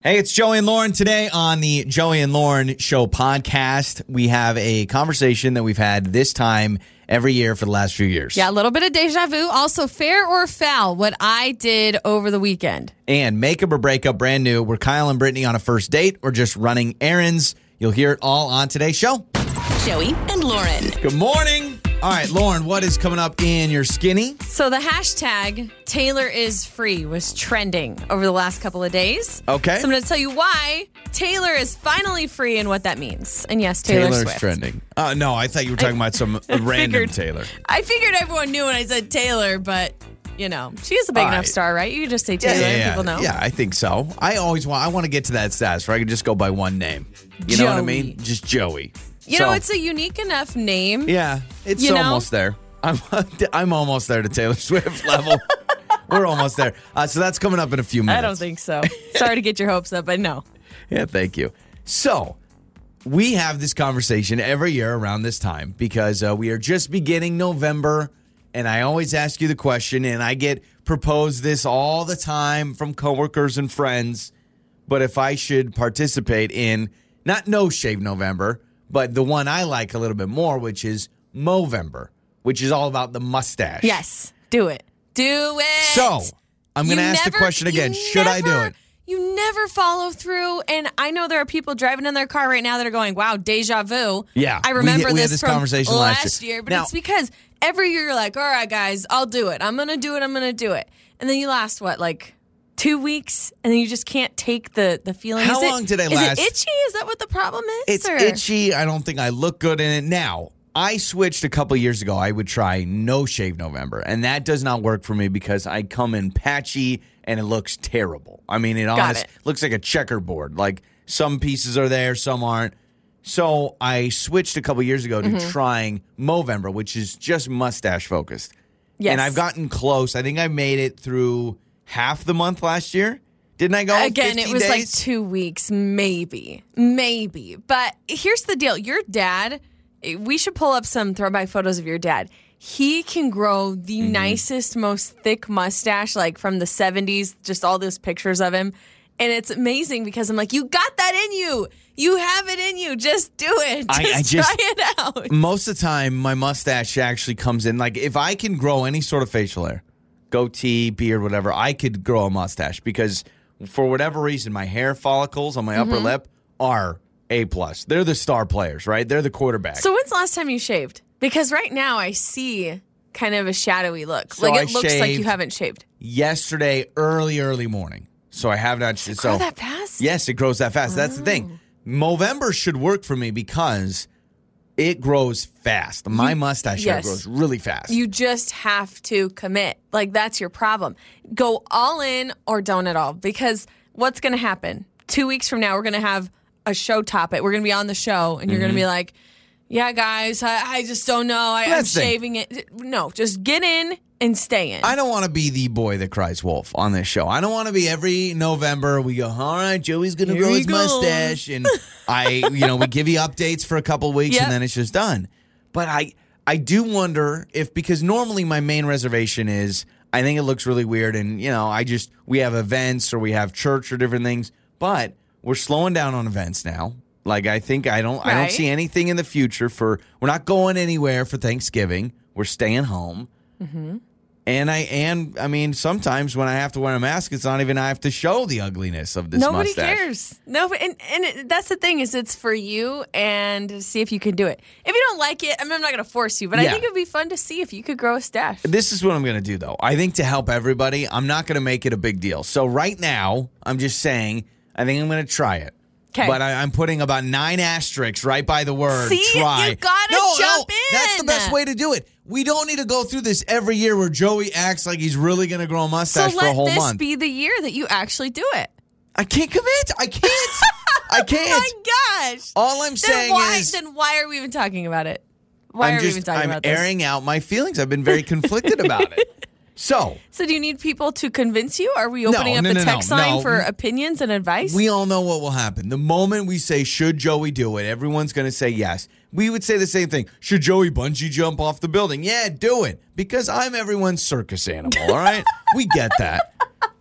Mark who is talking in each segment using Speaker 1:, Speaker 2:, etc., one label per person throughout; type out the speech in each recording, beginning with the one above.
Speaker 1: Hey, it's Joey and Lauren. Today on the Joey and Lauren Show podcast, we have a conversation that we've had this time every year for the last few years.
Speaker 2: Yeah, a little bit of deja vu. Also, fair or foul, what I did over the weekend.
Speaker 1: And makeup or breakup, brand new. We're Kyle and Brittany on a first date or just running errands. You'll hear it all on today's show.
Speaker 3: Joey and Lauren.
Speaker 1: Good morning. All right, Lauren, what is coming up in your skinny?
Speaker 2: So, the hashtag Taylor is free was trending over the last couple of days.
Speaker 1: Okay.
Speaker 2: So, I'm going to tell you why Taylor is finally free and what that means. And yes, Taylor
Speaker 1: Taylor's
Speaker 2: Swift.
Speaker 1: trending. Uh, no, I thought you were talking about some random
Speaker 2: figured-
Speaker 1: Taylor.
Speaker 2: I figured everyone knew when I said Taylor, but you know, she is a big
Speaker 1: All
Speaker 2: enough
Speaker 1: right.
Speaker 2: star, right? You just say Taylor and people know.
Speaker 1: Yeah, I think so. I always want. I want to get to that status where I can just go by one name. You know what I mean? Just Joey.
Speaker 2: You
Speaker 1: So-
Speaker 2: know, it's a unique enough name.
Speaker 1: Yeah, it's
Speaker 2: You know?
Speaker 1: almost there. I'm I'm almost there to Taylor Swift level. We're almost there. Uh, so that's coming up in a few minutes.
Speaker 2: I don't think so. Sorry to get your hopes up, but no.
Speaker 1: Yeah, thank you. So we have this conversation every year around this time because uh, we are just beginning November, and I always ask you the question, and I get proposed this all the time from coworkers and friends. But if I should participate in not No Shave November, but the one I like a little bit more, which is Movember, which is all about the mustache.
Speaker 2: Yes, do it. Do it.
Speaker 1: So I'm going to ask the question again. Should I do it?
Speaker 2: You never follow through, and I know there are people driving in their car right now that are going, "Wow, deja vu."
Speaker 1: Yeah,
Speaker 2: I remember
Speaker 1: we had
Speaker 2: this,
Speaker 1: this
Speaker 2: from
Speaker 1: conversation last year.
Speaker 2: year, but
Speaker 1: Now-
Speaker 2: it's because every year you're like, "All right, guys, I'll do it. I'm gonna do it. I'm gonna do it," and then you last what, like two weeks, and then you just can't take the the feeling.
Speaker 1: How
Speaker 2: Is it-
Speaker 1: long did I
Speaker 2: is
Speaker 1: last?
Speaker 2: it itchy? Is that what the problem is?
Speaker 1: It's
Speaker 2: or-
Speaker 1: itchy. I don't think I look good in it. Now, I switched a couple years ago. I would try no shave November, and that does not work for me because I come in patchy and it looks terrible. I mean, it honest
Speaker 2: it.
Speaker 1: looks like a checkerboard. Like some pieces are there, some aren't. So I switched a couple years ago to
Speaker 2: Mm-hmm.
Speaker 1: trying Movember, which is just mustache focused.
Speaker 2: Yes.
Speaker 1: And I've gotten close. I think I made it through half the month last year. Didn't I go?
Speaker 2: Again, it
Speaker 1: 50
Speaker 2: was like two weeks, maybe, maybe. But here's the deal: your dad. We should pull up some throwback photos of your dad. He can grow the
Speaker 1: Mm-hmm.
Speaker 2: nicest, most thick mustache, like from the '70s. Just all those pictures of him, and it's amazing because I'm like, you got that in you. You have it in you. Just do it.
Speaker 1: I- I just-
Speaker 2: try it out.
Speaker 1: most of the time my mustache actually comes in like if i can grow any sort of facial hair goatee beard whatever i could grow a mustache because for whatever reason my hair follicles on my
Speaker 2: Mm-hmm.
Speaker 1: upper lip are a plus they're the star players right they're the quarterback
Speaker 2: So when's the last time you shaved? Because right now I see kind of a shadowy look.
Speaker 1: So
Speaker 2: like
Speaker 1: I
Speaker 2: it looks like you haven't shaved.
Speaker 1: yesterday early early morning so i have not so
Speaker 2: Grow that fast?
Speaker 1: yes it grows that fast that's the
Speaker 2: Oh.
Speaker 1: thing movember should work for me because it grows fast my mustache hair
Speaker 2: yes.
Speaker 1: grows really fast
Speaker 2: You just have to commit. Like that's your problem. Go all in or don't at all. Because what's going to happen? Two weeks from now, we're going to have a show topic. We're going to be on the show, and you're going to mm-hmm. be like, "Yeah, guys, I, I just don't know. I,
Speaker 1: That's the thing.
Speaker 2: shaving it." No, just get in and stay in.
Speaker 1: I don't want to be the boy that cries wolf on this show. I don't want to be every November we go, all right, Joey's going to
Speaker 2: Here
Speaker 1: grow
Speaker 2: he
Speaker 1: his
Speaker 2: goes."
Speaker 1: mustache. And I, you know, we give you updates for a couple weeks
Speaker 2: Yep.
Speaker 1: and then it's just done. But I, I do wonder if, because normally my main reservation is, I think it looks really weird. And, you know, I just, we have events or we have church or different things. But we're slowing down on events now. Like I think I don't I don't see anything in the future for we're not going anywhere for Thanksgiving. We're staying home. Mm-hmm. And I and I mean sometimes when I have to wear a mask, it's not even I have to show the ugliness of this
Speaker 2: Nobody
Speaker 1: mustache.
Speaker 2: cares. No, and and it, that's the thing is it's for you and see if you can do it. If you don't like it, I mean, I'm not going to force you, but I think it'd be fun to see if you could grow a stash.
Speaker 1: This is what I'm going to do though. I think to help everybody, I'm not going to make it a big deal. So right now, I'm just saying I think I'm going to try it. But I, I'm putting about nine asterisks right by the word
Speaker 2: See?
Speaker 1: try.
Speaker 2: You gotta
Speaker 1: no,
Speaker 2: jump
Speaker 1: no, That's the best way to do it. We don't need to go through this every year where Joey acts like he's really going to grow a
Speaker 2: So
Speaker 1: mustache for a
Speaker 2: let
Speaker 1: whole
Speaker 2: this
Speaker 1: month.
Speaker 2: be the year that you actually do it.
Speaker 1: I can't commit. I can't. I can't.
Speaker 2: Oh my gosh.
Speaker 1: All I'm
Speaker 2: then
Speaker 1: saying
Speaker 2: why
Speaker 1: is
Speaker 2: then why are we even talking about it? Why
Speaker 1: I'm
Speaker 2: are we even talking
Speaker 1: I'm
Speaker 2: about this?
Speaker 1: I'm airing out my feelings. I've been very conflicted about it. So
Speaker 2: So do you need people to convince you? Are we opening up
Speaker 1: no,
Speaker 2: the
Speaker 1: no, no,
Speaker 2: text line
Speaker 1: no.
Speaker 2: for opinions and advice?
Speaker 1: we all know what will happen. The moment we say, should Joey do it, everyone's going to say yes. We would say the same thing. Should Joey bungee jump off the building? Yeah, do it. Because I'm everyone's circus animal, all right? we get that.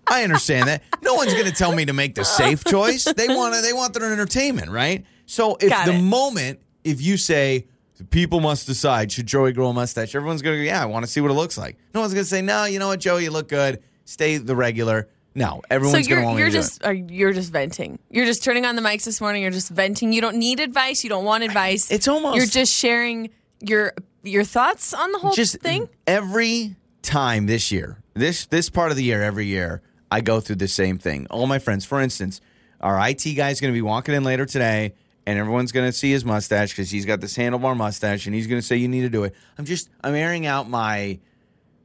Speaker 1: I understand that. No one's going to tell me to make the safe choice. They want to, they want their entertainment, right? So if
Speaker 2: Got
Speaker 1: the
Speaker 2: it.
Speaker 1: moment if you say people must decide should Joey grow a mustache, everyone's going to go, yeah, I want to see what it looks like. No one's going to say, no, you know what, Joey, you look good. Stay the regular. No,
Speaker 2: So
Speaker 1: everyone's
Speaker 2: you're
Speaker 1: going to
Speaker 2: you're
Speaker 1: to do
Speaker 2: just you're just venting. You're just turning on the mics this morning. You're just venting. You don't need advice. You don't want advice.
Speaker 1: It's almost-
Speaker 2: you're just sharing your your thoughts on the whole.
Speaker 1: Just
Speaker 2: thing.
Speaker 1: every time this year, this this part of the year, every year, I go through the same thing. All my friends, for instance, our IT guy's going to be walking in later today, and everyone's going to see his mustache because he's got this handlebar mustache, and he's going to say, "You need to do it." I'm just I'm airing out my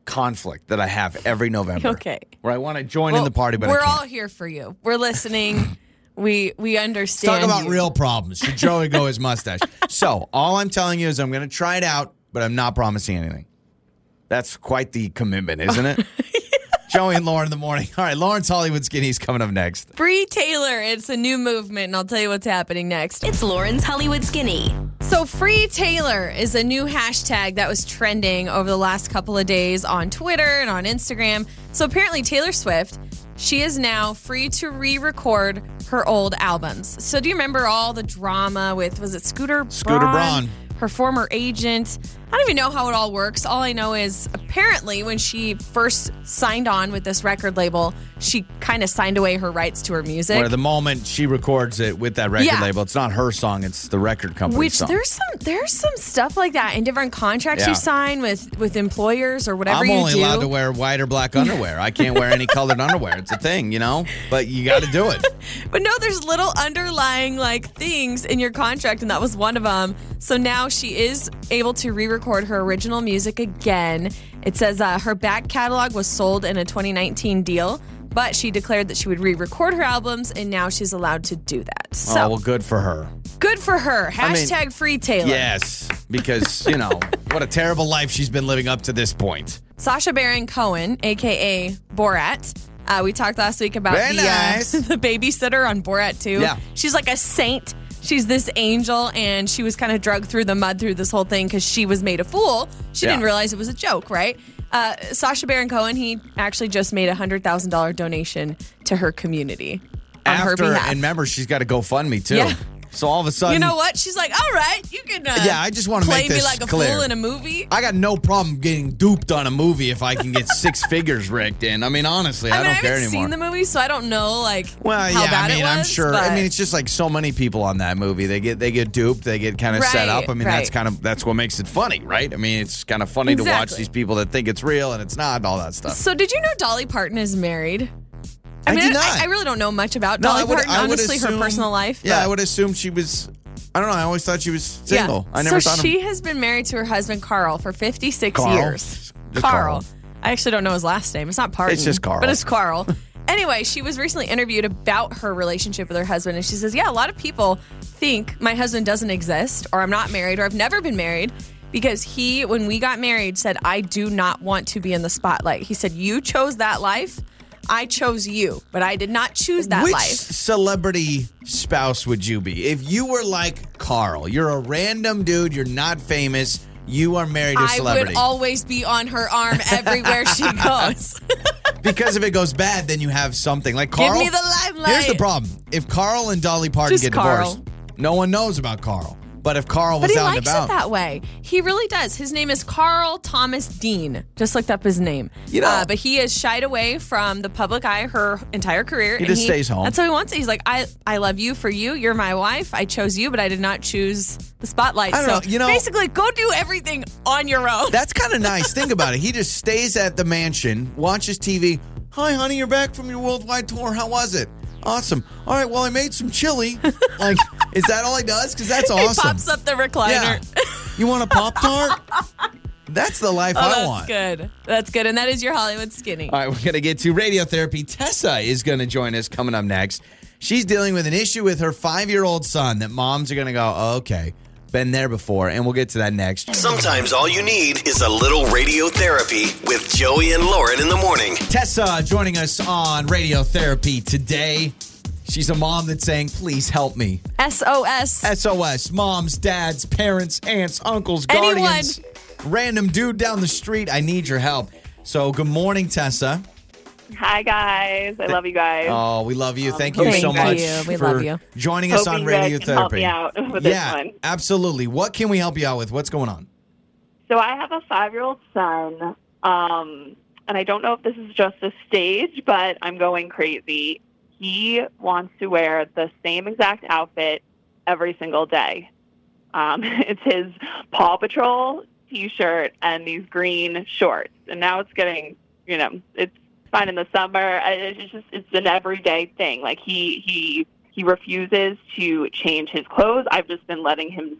Speaker 1: conflict that I have every November.
Speaker 2: Okay.
Speaker 1: where I want to join in the party, but
Speaker 2: we're all here for you. We're listening. we we understand.
Speaker 1: Talk about
Speaker 2: you.
Speaker 1: real problems. Should Joey go his mustache? So all I'm telling you is I'm going to try it out, but I'm not promising anything. That's quite the commitment, isn't it? Joey and Lauren in the morning. All right, Lauren's Hollywood Skinny's coming up next.
Speaker 2: Free Taylor. It's a new movement, and I'll tell you what's happening next.
Speaker 3: It's Lauren's Hollywood Skinny.
Speaker 2: So, Free Taylor is a new hashtag that was trending over the last couple of days on Twitter and on Instagram. So, apparently, Taylor Swift, she is now free to re record her old albums. So, do you remember all the drama with, was it Scooter
Speaker 1: Scooter
Speaker 2: Braun?
Speaker 1: Braun.
Speaker 2: Her former agent. I don't even know how it all works. All I know is apparently when she first signed on with this record label, she kind of signed away her rights to her music.
Speaker 1: Where the moment she records it with that record
Speaker 2: Yeah.
Speaker 1: label, it's not her song, it's the record company's
Speaker 2: Which
Speaker 1: song.
Speaker 2: there's some there's some stuff like that in different contracts
Speaker 1: Yeah.
Speaker 2: you sign with with employers or whatever
Speaker 1: I'm only
Speaker 2: do.
Speaker 1: allowed to wear white or black underwear. I can't wear any colored underwear. It's a thing, you know? But you got to do it.
Speaker 2: But no, there's little underlying like things in your contract, and that was one of them. So now she is able to re-record her original music again. It says uh, her back catalog was sold in a 2019 deal, but she declared that she would re-record her albums, and now she's allowed to do that. So
Speaker 1: oh, well, good for her.
Speaker 2: good for her.
Speaker 1: I mean-
Speaker 2: Hashtag free Taylor.
Speaker 1: Yes, because, you know, what a terrible life she's been living up to this point.
Speaker 2: Sacha Baron Cohen, aka Borat. Uh, we talked last week about
Speaker 1: Very
Speaker 2: the,
Speaker 1: nice.
Speaker 2: uh, the babysitter on Borat 2.
Speaker 1: Yeah.
Speaker 2: She's like a saint. She's this angel, and she was kind of drugged through the mud through this whole thing because she was made a fool. She
Speaker 1: Yeah.
Speaker 2: didn't realize it was a joke, right? Uh, Sacha Baron Cohen, he actually just made a $100,000 donation to her community on her
Speaker 1: After,
Speaker 2: behalf.
Speaker 1: and remember, she's got to GoFundMe too.
Speaker 2: Yeah.
Speaker 1: So all of a sudden,
Speaker 2: you know what? She's like, all right, you can uh,
Speaker 1: Yeah, I just wanna
Speaker 2: play
Speaker 1: make
Speaker 2: me like a
Speaker 1: clear.
Speaker 2: fool in a movie.
Speaker 1: I got no problem getting duped on a movie if I can get six figures rigged in. I mean, honestly, I,
Speaker 2: I mean, I
Speaker 1: don't care
Speaker 2: haven't
Speaker 1: anymore.
Speaker 2: seen the movie, so I don't know like
Speaker 1: well,
Speaker 2: how
Speaker 1: yeah,
Speaker 2: bad
Speaker 1: I mean,
Speaker 2: it was.
Speaker 1: I'm sure.
Speaker 2: but-
Speaker 1: I mean, it's just like so many people on that movie. They get they get duped. They get kind of set
Speaker 2: Right,
Speaker 1: up. I mean, that's
Speaker 2: right.
Speaker 1: kind of that's what makes it funny, right? I mean, it's kind of funny to watch
Speaker 2: Exactly.
Speaker 1: these people that think it's real and it's not, and all that stuff.
Speaker 2: So, did you know Dolly Parton is married?
Speaker 1: I
Speaker 2: mean,
Speaker 1: did not.
Speaker 2: I, I really don't know much about
Speaker 1: No,
Speaker 2: Dolly
Speaker 1: I would,
Speaker 2: Parton.
Speaker 1: I would
Speaker 2: honestly,
Speaker 1: assume,
Speaker 2: her personal life.
Speaker 1: Yeah,
Speaker 2: but-
Speaker 1: I would assume she was. I don't know. I always thought she was single.
Speaker 2: Yeah.
Speaker 1: I never
Speaker 2: so
Speaker 1: thought
Speaker 2: she has been married to her husband Carl for 56
Speaker 1: Carl?
Speaker 2: years.
Speaker 1: Just Carl.
Speaker 2: I actually don't know his last name. It's not Parton.
Speaker 1: It's just Carl.
Speaker 2: But it's Carl. anyway, she was recently interviewed about her relationship with her husband, and she says, "Yeah, a lot of people think my husband doesn't exist, or I'm not married, or I've never been married." Because he, when we got married, said, I do not want to be in the spotlight. He said, You chose that life. I chose you, but I did not choose that life.
Speaker 1: Which
Speaker 2: life.
Speaker 1: celebrity spouse would you be? If you were like Carl, you're a random dude, you're not famous, you are married to a
Speaker 2: I
Speaker 1: celebrity.
Speaker 2: would always be on her arm everywhere she goes.
Speaker 1: because if it goes bad, then you have something. Like Carl.
Speaker 2: Give me the limelight.
Speaker 1: Here's the problem. If Carl and Dolly Parton
Speaker 2: Just
Speaker 1: get
Speaker 2: Carl.
Speaker 1: divorced, no one knows about Carl. But if Carl was
Speaker 2: But he
Speaker 1: out and
Speaker 2: likes
Speaker 1: about,
Speaker 2: it that way. He really does. His name is Carl Thomas Dean. Just looked up his name.
Speaker 1: You know-
Speaker 2: uh, but he has shied away from the public eye her entire career.
Speaker 1: He
Speaker 2: and
Speaker 1: just stays home.
Speaker 2: That's how he wants it. He's like, I, I love you for you. You're my wife. I chose you, but I did not choose the spotlight. So
Speaker 1: know. You know-
Speaker 2: basically, go do everything on your own.
Speaker 1: That's kind of nice. Think about it. He just stays at the mansion, watches TV. Hi, honey, you're back from your worldwide tour. How was it? Awesome. All right, well, I made some chili. Like, is that all he does? Because that's awesome.
Speaker 2: he
Speaker 1: awesome.
Speaker 2: pops up the recliner.
Speaker 1: Yeah. You want a Pop Tart? That's the life
Speaker 2: Oh,
Speaker 1: I
Speaker 2: that's
Speaker 1: want.
Speaker 2: good. That's good. And that is your Hollywood skinny.
Speaker 1: All right, we're going to get to radiotherapy. Tessa is going to join us coming up next. She's dealing with an issue with her five year old son that moms are going to go, oh, okay, been there before. And we'll get to that next.
Speaker 4: Sometimes all you need is a little radiotherapy with Joey and Lauren in the morning.
Speaker 1: Tessa joining us on radiotherapy today. She's a mom that's saying, please help me.
Speaker 2: SOS.
Speaker 1: SOS, moms, dads, parents, aunts, uncles,
Speaker 2: Anyone.
Speaker 1: guardians, random dude down the street. I need your help. So, good morning, Tessa.
Speaker 5: Hi, guys. I love you guys.
Speaker 1: Oh, we love you. Thank you so much
Speaker 2: you. We
Speaker 1: for
Speaker 2: love you.
Speaker 1: joining us
Speaker 5: Hoping
Speaker 1: on
Speaker 5: you guys
Speaker 1: Radio
Speaker 5: can help
Speaker 1: Therapy.
Speaker 5: me out with this
Speaker 1: yeah,
Speaker 5: one.
Speaker 1: absolutely. What can we help you out with? What's going on?
Speaker 5: So I have a five-year-old son, um, and I don't know if this is just a stage, but I'm going crazy. He wants to wear the same exact outfit every single day. Um, it's his Paw Patrol T-shirt and these green shorts, and now it's getting, you know, it's fine in the summer. It's just it's an everyday thing. Like he he he refuses to change his clothes. I've just been letting him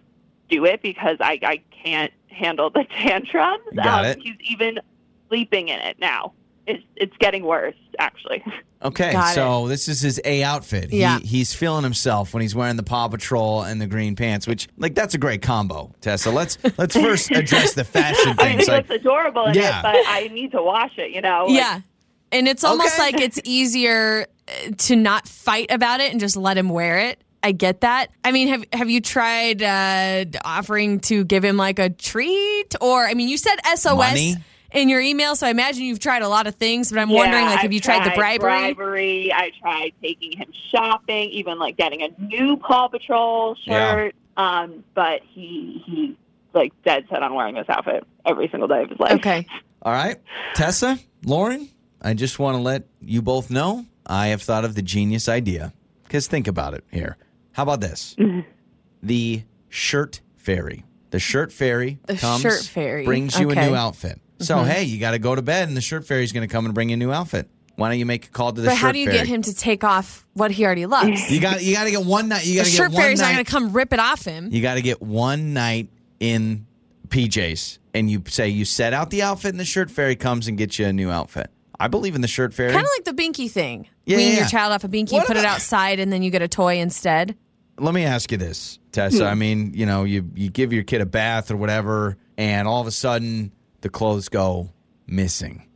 Speaker 5: do it because I I can't handle the tantrums. Um,
Speaker 1: it.
Speaker 5: He's even sleeping in it now. It's it's getting worse actually.
Speaker 1: Okay,
Speaker 2: Got
Speaker 1: so this is his A outfit. He,
Speaker 2: Yeah.
Speaker 1: he's feeling himself when he's wearing the Paw Patrol and the green pants, which like that's a great combo, Tessa. Let's let's first address the fashion
Speaker 5: I mean,
Speaker 1: things.
Speaker 5: he
Speaker 1: Like,
Speaker 5: looks adorable
Speaker 1: Yeah.
Speaker 5: it, but I need to wash it. You know. Like,
Speaker 2: Yeah. And it's almost
Speaker 1: Okay.
Speaker 2: like it's easier uh, to not fight about it and just let him wear it. I get that. I mean, have have you tried uh, offering to give him like a treat, or I mean, you said SOS
Speaker 1: Money?
Speaker 2: In your email, so I imagine you've tried a lot of things. But I'm
Speaker 5: Yeah,
Speaker 2: wondering, like, have
Speaker 5: I've
Speaker 2: you tried, the bribery?
Speaker 5: bribery? I tried taking him shopping, even like getting a new Paw Patrol shirt.
Speaker 1: Yeah.
Speaker 5: shirt. Um, but he he like dead set on wearing this outfit every single day of his life.
Speaker 2: Okay.
Speaker 1: all right, Tessa, Lauren, I just want to let you both know I have thought of the genius idea. Because think about it here. How about this? the shirt fairy. The shirt fairy
Speaker 2: The
Speaker 1: comes,
Speaker 2: shirt fairy.
Speaker 1: brings you a
Speaker 2: Okay. Mm-hmm.
Speaker 1: new outfit. So hey, you got to go to bed, and the shirt fairy is going to come and bring you a new outfit. Why don't you make a call to the shirt?
Speaker 2: But
Speaker 1: shirt
Speaker 2: how do you
Speaker 1: fairy?
Speaker 2: get him to take off what he already loves?
Speaker 1: You got you got to get one night. You got
Speaker 2: the
Speaker 1: to get
Speaker 2: shirt
Speaker 1: one
Speaker 2: fairy's not going to come rip it off him.
Speaker 1: You got to get one night in PJs, and you say you set out the outfit, and the shirt fairy comes and gets you a new outfit. I believe in the shirt fairy.
Speaker 2: Kind of like the binky thing.
Speaker 1: Yeah,
Speaker 2: Wean
Speaker 1: yeah,
Speaker 2: your
Speaker 1: yeah.
Speaker 2: child off a binky,
Speaker 1: What
Speaker 2: put it outside, and then you get a toy instead.
Speaker 1: Let me ask you this, Tessa.
Speaker 2: Hmm.
Speaker 1: I mean, you know, you you give your kid a bath or whatever, and all of a sudden the clothes go missing,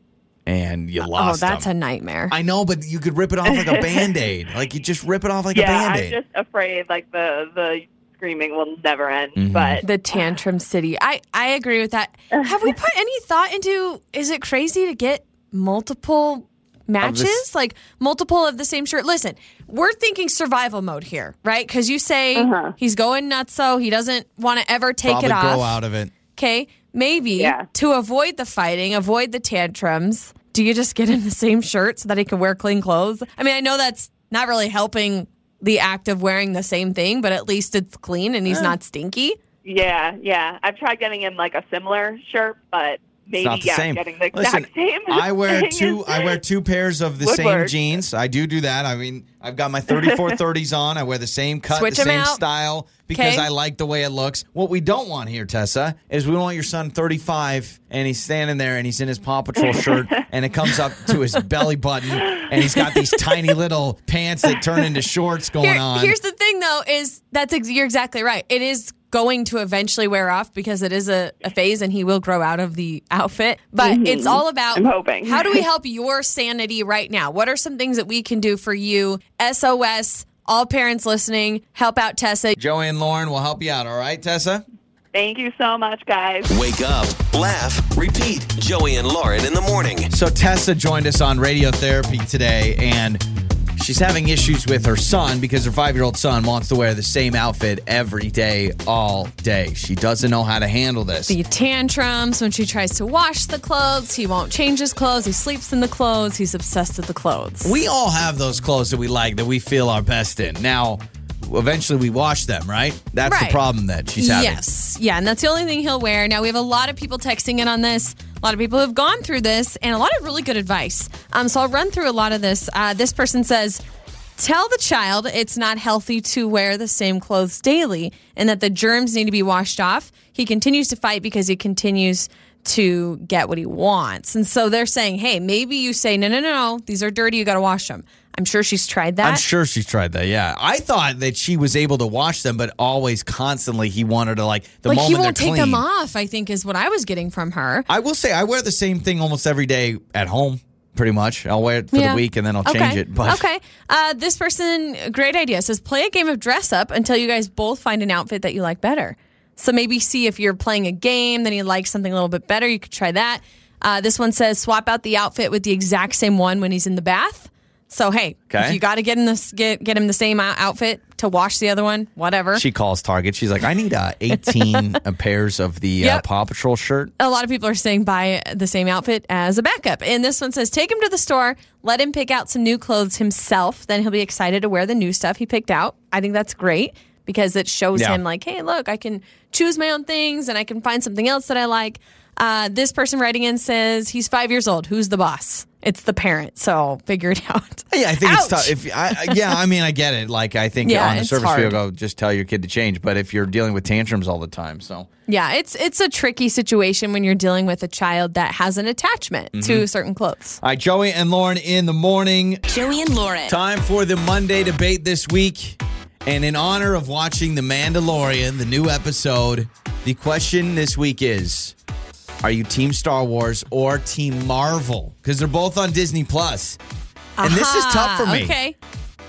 Speaker 1: and you lost.
Speaker 2: Oh, that's
Speaker 1: them.
Speaker 2: a nightmare.
Speaker 1: I know, but you could rip it off like a band aid. Like you just rip it off like a band aid.
Speaker 5: I'm just afraid like the the screaming will never end.
Speaker 1: Mhm.
Speaker 5: But
Speaker 2: the tantrum city. I I agree with that. Have we put any thought into? Is it crazy to get multiple matches, like multiple of the same shirt? Listen, we're thinking survival mode here, right? Because you say
Speaker 5: Uh-huh.
Speaker 2: he's going nuts, so he doesn't want to ever take
Speaker 1: Probably
Speaker 2: it off.
Speaker 1: grow out of it.
Speaker 2: Okay, maybe
Speaker 5: Yeah.
Speaker 2: to avoid the fighting, avoid the tantrums. Do you just get him the same shirt so that he can wear clean clothes? I mean, I know that's not really helping the act of wearing the same thing, but at least it's clean and he's not stinky.
Speaker 5: yeah, yeah, I've tried getting him like a similar shirt, but maybe
Speaker 1: It's not the
Speaker 5: yeah,
Speaker 1: same.
Speaker 5: getting the
Speaker 1: Listen,
Speaker 5: exact same.
Speaker 1: I wear
Speaker 5: thing
Speaker 1: two. I wear two pairs of the same
Speaker 5: work.
Speaker 1: jeans. I do do that. I mean, I've got my 3430s on. I wear the same cut,
Speaker 2: Switch
Speaker 1: the same
Speaker 2: out.
Speaker 1: style because
Speaker 2: Okay.
Speaker 1: I like the way it looks. What we don't want here, Tessa, is we want your son 35 and he's standing there and he's in his Paw Patrol shirt and it comes up to his belly button and he's got these tiny little pants that turn into shorts going
Speaker 2: Here-
Speaker 1: on.
Speaker 2: Here's the thing, though, is that's ex- you're exactly right. It is going to eventually wear off because it is a, a phase, and he will grow out of the outfit. But it's all about
Speaker 5: Mm-hmm. I'm hoping.
Speaker 2: how do we help your sanity right now? What are some things that we can do for you? SOS. All parents listening, help out Tessa.
Speaker 1: Joey and Lauren will help you out. All right, Tessa.
Speaker 5: Thank you so much, guys.
Speaker 4: Wake up, laugh, repeat. Joey and Lauren in the morning.
Speaker 1: So Tessa joined us on radiotherapy today, and she's having issues with her son because her five-year-old son wants to wear the same outfit every day, all day. She doesn't know how to handle this.
Speaker 2: The tantrums when she tries to wash the clothes. He won't change his clothes. He sleeps in the clothes. He's obsessed with the clothes.
Speaker 1: We all have those clothes that we like that we feel our best in. Now, eventually we wash them, right? That's
Speaker 2: Right.
Speaker 1: the problem that she's having.
Speaker 2: Yes. Yeah. And that's the only thing he'll wear. Now, we have a lot of people texting in on this. Lot of people have gone through this and a lot of really good advice. Um, so I'll run through a lot of this. Uh, this person says, Tell the child it's not healthy to wear the same clothes daily and that the germs need to be washed off. He continues to fight because he continues to get what he wants. And so they're saying, hey, maybe you say, no, no, no, no, these are dirty. You got to wash them. I'm sure she's tried that.
Speaker 1: I'm sure she's tried that. Yeah, I thought that she was able to wash them, but always, constantly, he wanted to like the
Speaker 2: like
Speaker 1: moment
Speaker 2: he won't take
Speaker 1: clean.
Speaker 2: them off, I think is what I was getting from her.
Speaker 1: I will say I wear the same thing almost every day at home. Pretty much, I'll wear it for
Speaker 2: Yeah.
Speaker 1: the week and then I'll change it. But
Speaker 2: okay, uh, this person, great idea, says play a game of dress up until you guys both find an outfit that you like better. So maybe see if you're playing a game, then you like something a little bit better. You could try that. Uh, this one says swap out the outfit with the exact same one when he's in the bath. So hey,
Speaker 1: Okay.
Speaker 2: if you got to get him this get get him the same outfit to wash the other one, whatever.
Speaker 1: She calls Target. She's like, I need uh, 18 uh, pairs of the uh, Paw Patrol shirt.
Speaker 2: a lot of people are saying buy the same outfit as a backup. And this one says take him to the store, let him pick out some new clothes himself. Then he'll be excited to wear the new stuff he picked out. I think that's great because it shows
Speaker 1: Yeah.
Speaker 2: him, like, hey, look, I can choose my own things and I can find something else that I like. Uh, this person writing in says he's five years old. Who's the boss? It's the parent. So figure it out.
Speaker 1: Yeah, I think it's tough. If I, I- yeah, I mean, I get it. Like, I think
Speaker 2: Yeah,
Speaker 1: on the surface
Speaker 2: hard.
Speaker 1: field, go just tell your kid to change. But if you're dealing with tantrums all the time, so
Speaker 2: Yeah, it's it's a tricky situation when you're dealing with a child that has an attachment
Speaker 1: Mm-hmm.
Speaker 2: to certain clothes.
Speaker 1: all right, Joey and Lauren in the morning.
Speaker 3: Joey and Lauren.
Speaker 1: Time for the Monday debate this week. And in honor of watching The Mandalorian, the new episode, the question this week is Are you Team Star Wars or Team Marvel? Because they're both on Disney Plus. And this is tough for me.
Speaker 2: Okay.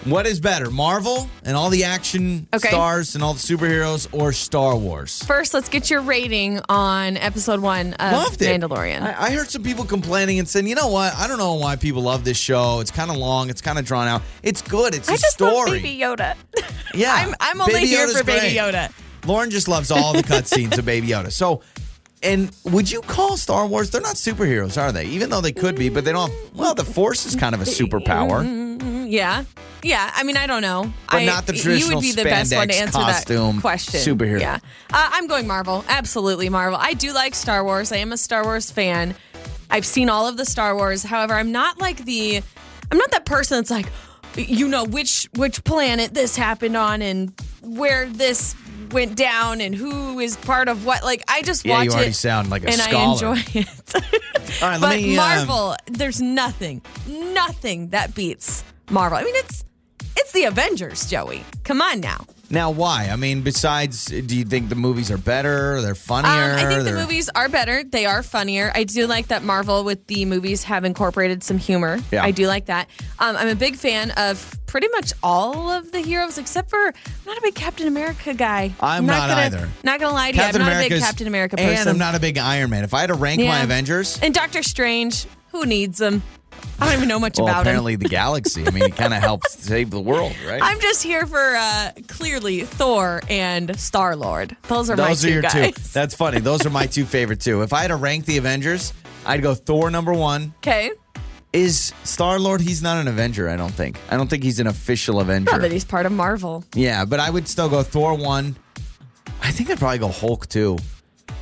Speaker 1: What is better, Marvel and all the action
Speaker 2: Okay.
Speaker 1: stars and all the superheroes, or Star Wars?
Speaker 2: First, let's get your rating on episode one of
Speaker 1: Loved it.
Speaker 2: Mandalorian.
Speaker 1: I, I heard some people complaining and saying, you know what? I don't know why people love this show. It's kind of long. It's kind of drawn out. It's good. It's a
Speaker 2: I just
Speaker 1: story.
Speaker 2: love Baby Yoda.
Speaker 1: Yeah,
Speaker 2: I'm, I'm only
Speaker 1: Baby
Speaker 2: here
Speaker 1: Yoda's
Speaker 2: for Baby
Speaker 1: great.
Speaker 2: Yoda.
Speaker 1: Lauren just loves all the cutscenes of Baby Yoda. So, and would you call Star Wars? They're not superheroes, are they? Even though they could be, but they don't. Well, the Force is kind of a superpower.
Speaker 2: Yeah. Yeah. I mean, I don't know.
Speaker 1: But
Speaker 2: I,
Speaker 1: not the
Speaker 2: You
Speaker 1: traditional
Speaker 2: would be the best one to answer
Speaker 1: costume
Speaker 2: that question.
Speaker 1: superhero.
Speaker 2: Yeah. Uh, I'm going Marvel. Absolutely Marvel. I do like Star Wars. I am a Star Wars fan. I've seen all of the Star Wars. However, I'm not like the. I'm not that person that's like, you know, which which planet this happened on and where this went down and who is part of what. Like, I just
Speaker 1: Yeah,
Speaker 2: watch
Speaker 1: you already
Speaker 2: it
Speaker 1: sound like a
Speaker 2: and
Speaker 1: scholar.
Speaker 2: I enjoy it.
Speaker 1: All right, let
Speaker 2: but
Speaker 1: me. uh,
Speaker 2: Marvel, there's nothing, nothing that beats Marvel. I mean, it's it's the Avengers, Joey. Come on now.
Speaker 1: Now, why? I mean, besides, do you think the movies are better? They're funnier?
Speaker 2: Um, I think the movies are better. They are funnier. I do like that Marvel with the movies have incorporated some humor.
Speaker 1: Yeah.
Speaker 2: I do like that. Um, I'm a big fan of pretty much all of the heroes except for I'm not a big Captain America guy.
Speaker 1: I'm not
Speaker 2: gonna,
Speaker 1: either.
Speaker 2: Not gonna lie to
Speaker 1: Captain
Speaker 2: you, I'm not a big Captain America person.
Speaker 1: And I'm not a big Iron Man. If I had to rank my Avengers,
Speaker 2: And Doctor Strange, who needs him? I don't even know much
Speaker 1: well,
Speaker 2: about him.
Speaker 1: apparently the galaxy. I mean, he kind of helps save the world, right?
Speaker 2: I'm just here for uh, clearly Thor and Star Lord. Those are my
Speaker 1: Those
Speaker 2: two
Speaker 1: are your
Speaker 2: guys.
Speaker 1: two. That's funny. Those are my two favorite too. If I had to rank the Avengers, I'd go Thor number one.
Speaker 2: Okay,
Speaker 1: Is Star Lord? He's not an Avenger. I don't think. I don't think he's an official Avenger.
Speaker 2: not that he's part of Marvel.
Speaker 1: yeah, but I would still go Thor one. I think I'd probably go Hulk two.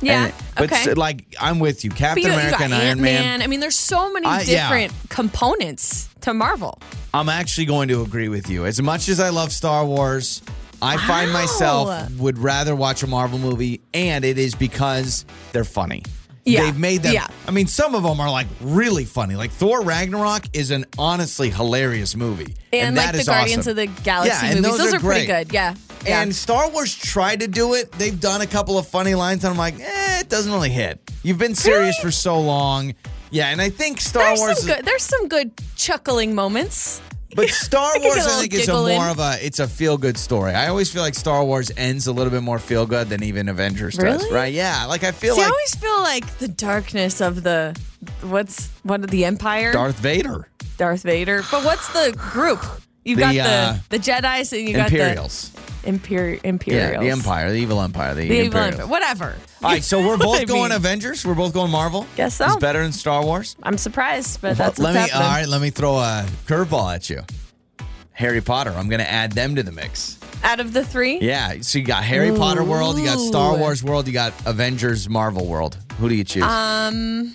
Speaker 2: Yeah,
Speaker 1: And- but
Speaker 2: okay.
Speaker 1: s- like I'm with you, Captain
Speaker 2: you, you
Speaker 1: America
Speaker 2: got
Speaker 1: and Iron Man.
Speaker 2: Man. I mean, there's so many
Speaker 1: I- yeah.
Speaker 2: different components to Marvel.
Speaker 1: I'm actually going to agree with you. As much as I love Star Wars, I find
Speaker 2: Wow.
Speaker 1: myself would rather watch a Marvel movie, and it is because they're funny.
Speaker 2: Yeah.
Speaker 1: They've made them.
Speaker 2: Yeah.
Speaker 1: I mean, some of them are like really funny. Like Thor Ragnarok is an honestly hilarious movie,
Speaker 2: And,
Speaker 1: that
Speaker 2: like the Guardians
Speaker 1: awesome.
Speaker 2: of the Galaxy
Speaker 1: Yeah, and
Speaker 2: movies,
Speaker 1: those
Speaker 2: those,
Speaker 1: are
Speaker 2: are, pretty good. Yeah. yeah.
Speaker 1: And Star Wars tried to do it. They've done a couple of funny lines, and I'm like, eh, it doesn't really hit. You've been serious
Speaker 2: Really?
Speaker 1: for so long. Yeah, and I think Star
Speaker 2: there's
Speaker 1: Wars.
Speaker 2: some
Speaker 1: is-
Speaker 2: good. There's some good chuckling moments.
Speaker 1: But Star Wars,
Speaker 2: I a
Speaker 1: I
Speaker 2: little
Speaker 1: think, is a
Speaker 2: in.
Speaker 1: more of a it's a feel good story. I always feel like Star Wars ends a little bit more feel good than even Avengers does, right? Yeah, like I feel
Speaker 2: See, I always feel like the darkness of the what's what of the Empire,
Speaker 1: Darth Vader,
Speaker 2: Darth Vader. But what's the group? You've
Speaker 1: The,
Speaker 2: got
Speaker 1: uh,
Speaker 2: the the Jedi's and you
Speaker 1: Imperials.
Speaker 2: got the Imper-
Speaker 1: Yeah, the Empire, the evil Empire, the,
Speaker 2: The evil Empire. Whatever.
Speaker 1: All right, so we're both
Speaker 2: I
Speaker 1: going
Speaker 2: mean.
Speaker 1: Avengers. We're both going Marvel.
Speaker 2: Guess so.
Speaker 1: It's better than Star Wars.
Speaker 2: I'm surprised, but that's
Speaker 1: let me.
Speaker 2: happening.
Speaker 1: All right, let me throw a curveball at you. Harry Potter. I'm going to add them to the mix.
Speaker 2: Out of the three,
Speaker 1: Yeah, so you got Harry Potter world, you got Star Wars world, you got Avengers Marvel world. Who do you choose?
Speaker 2: um,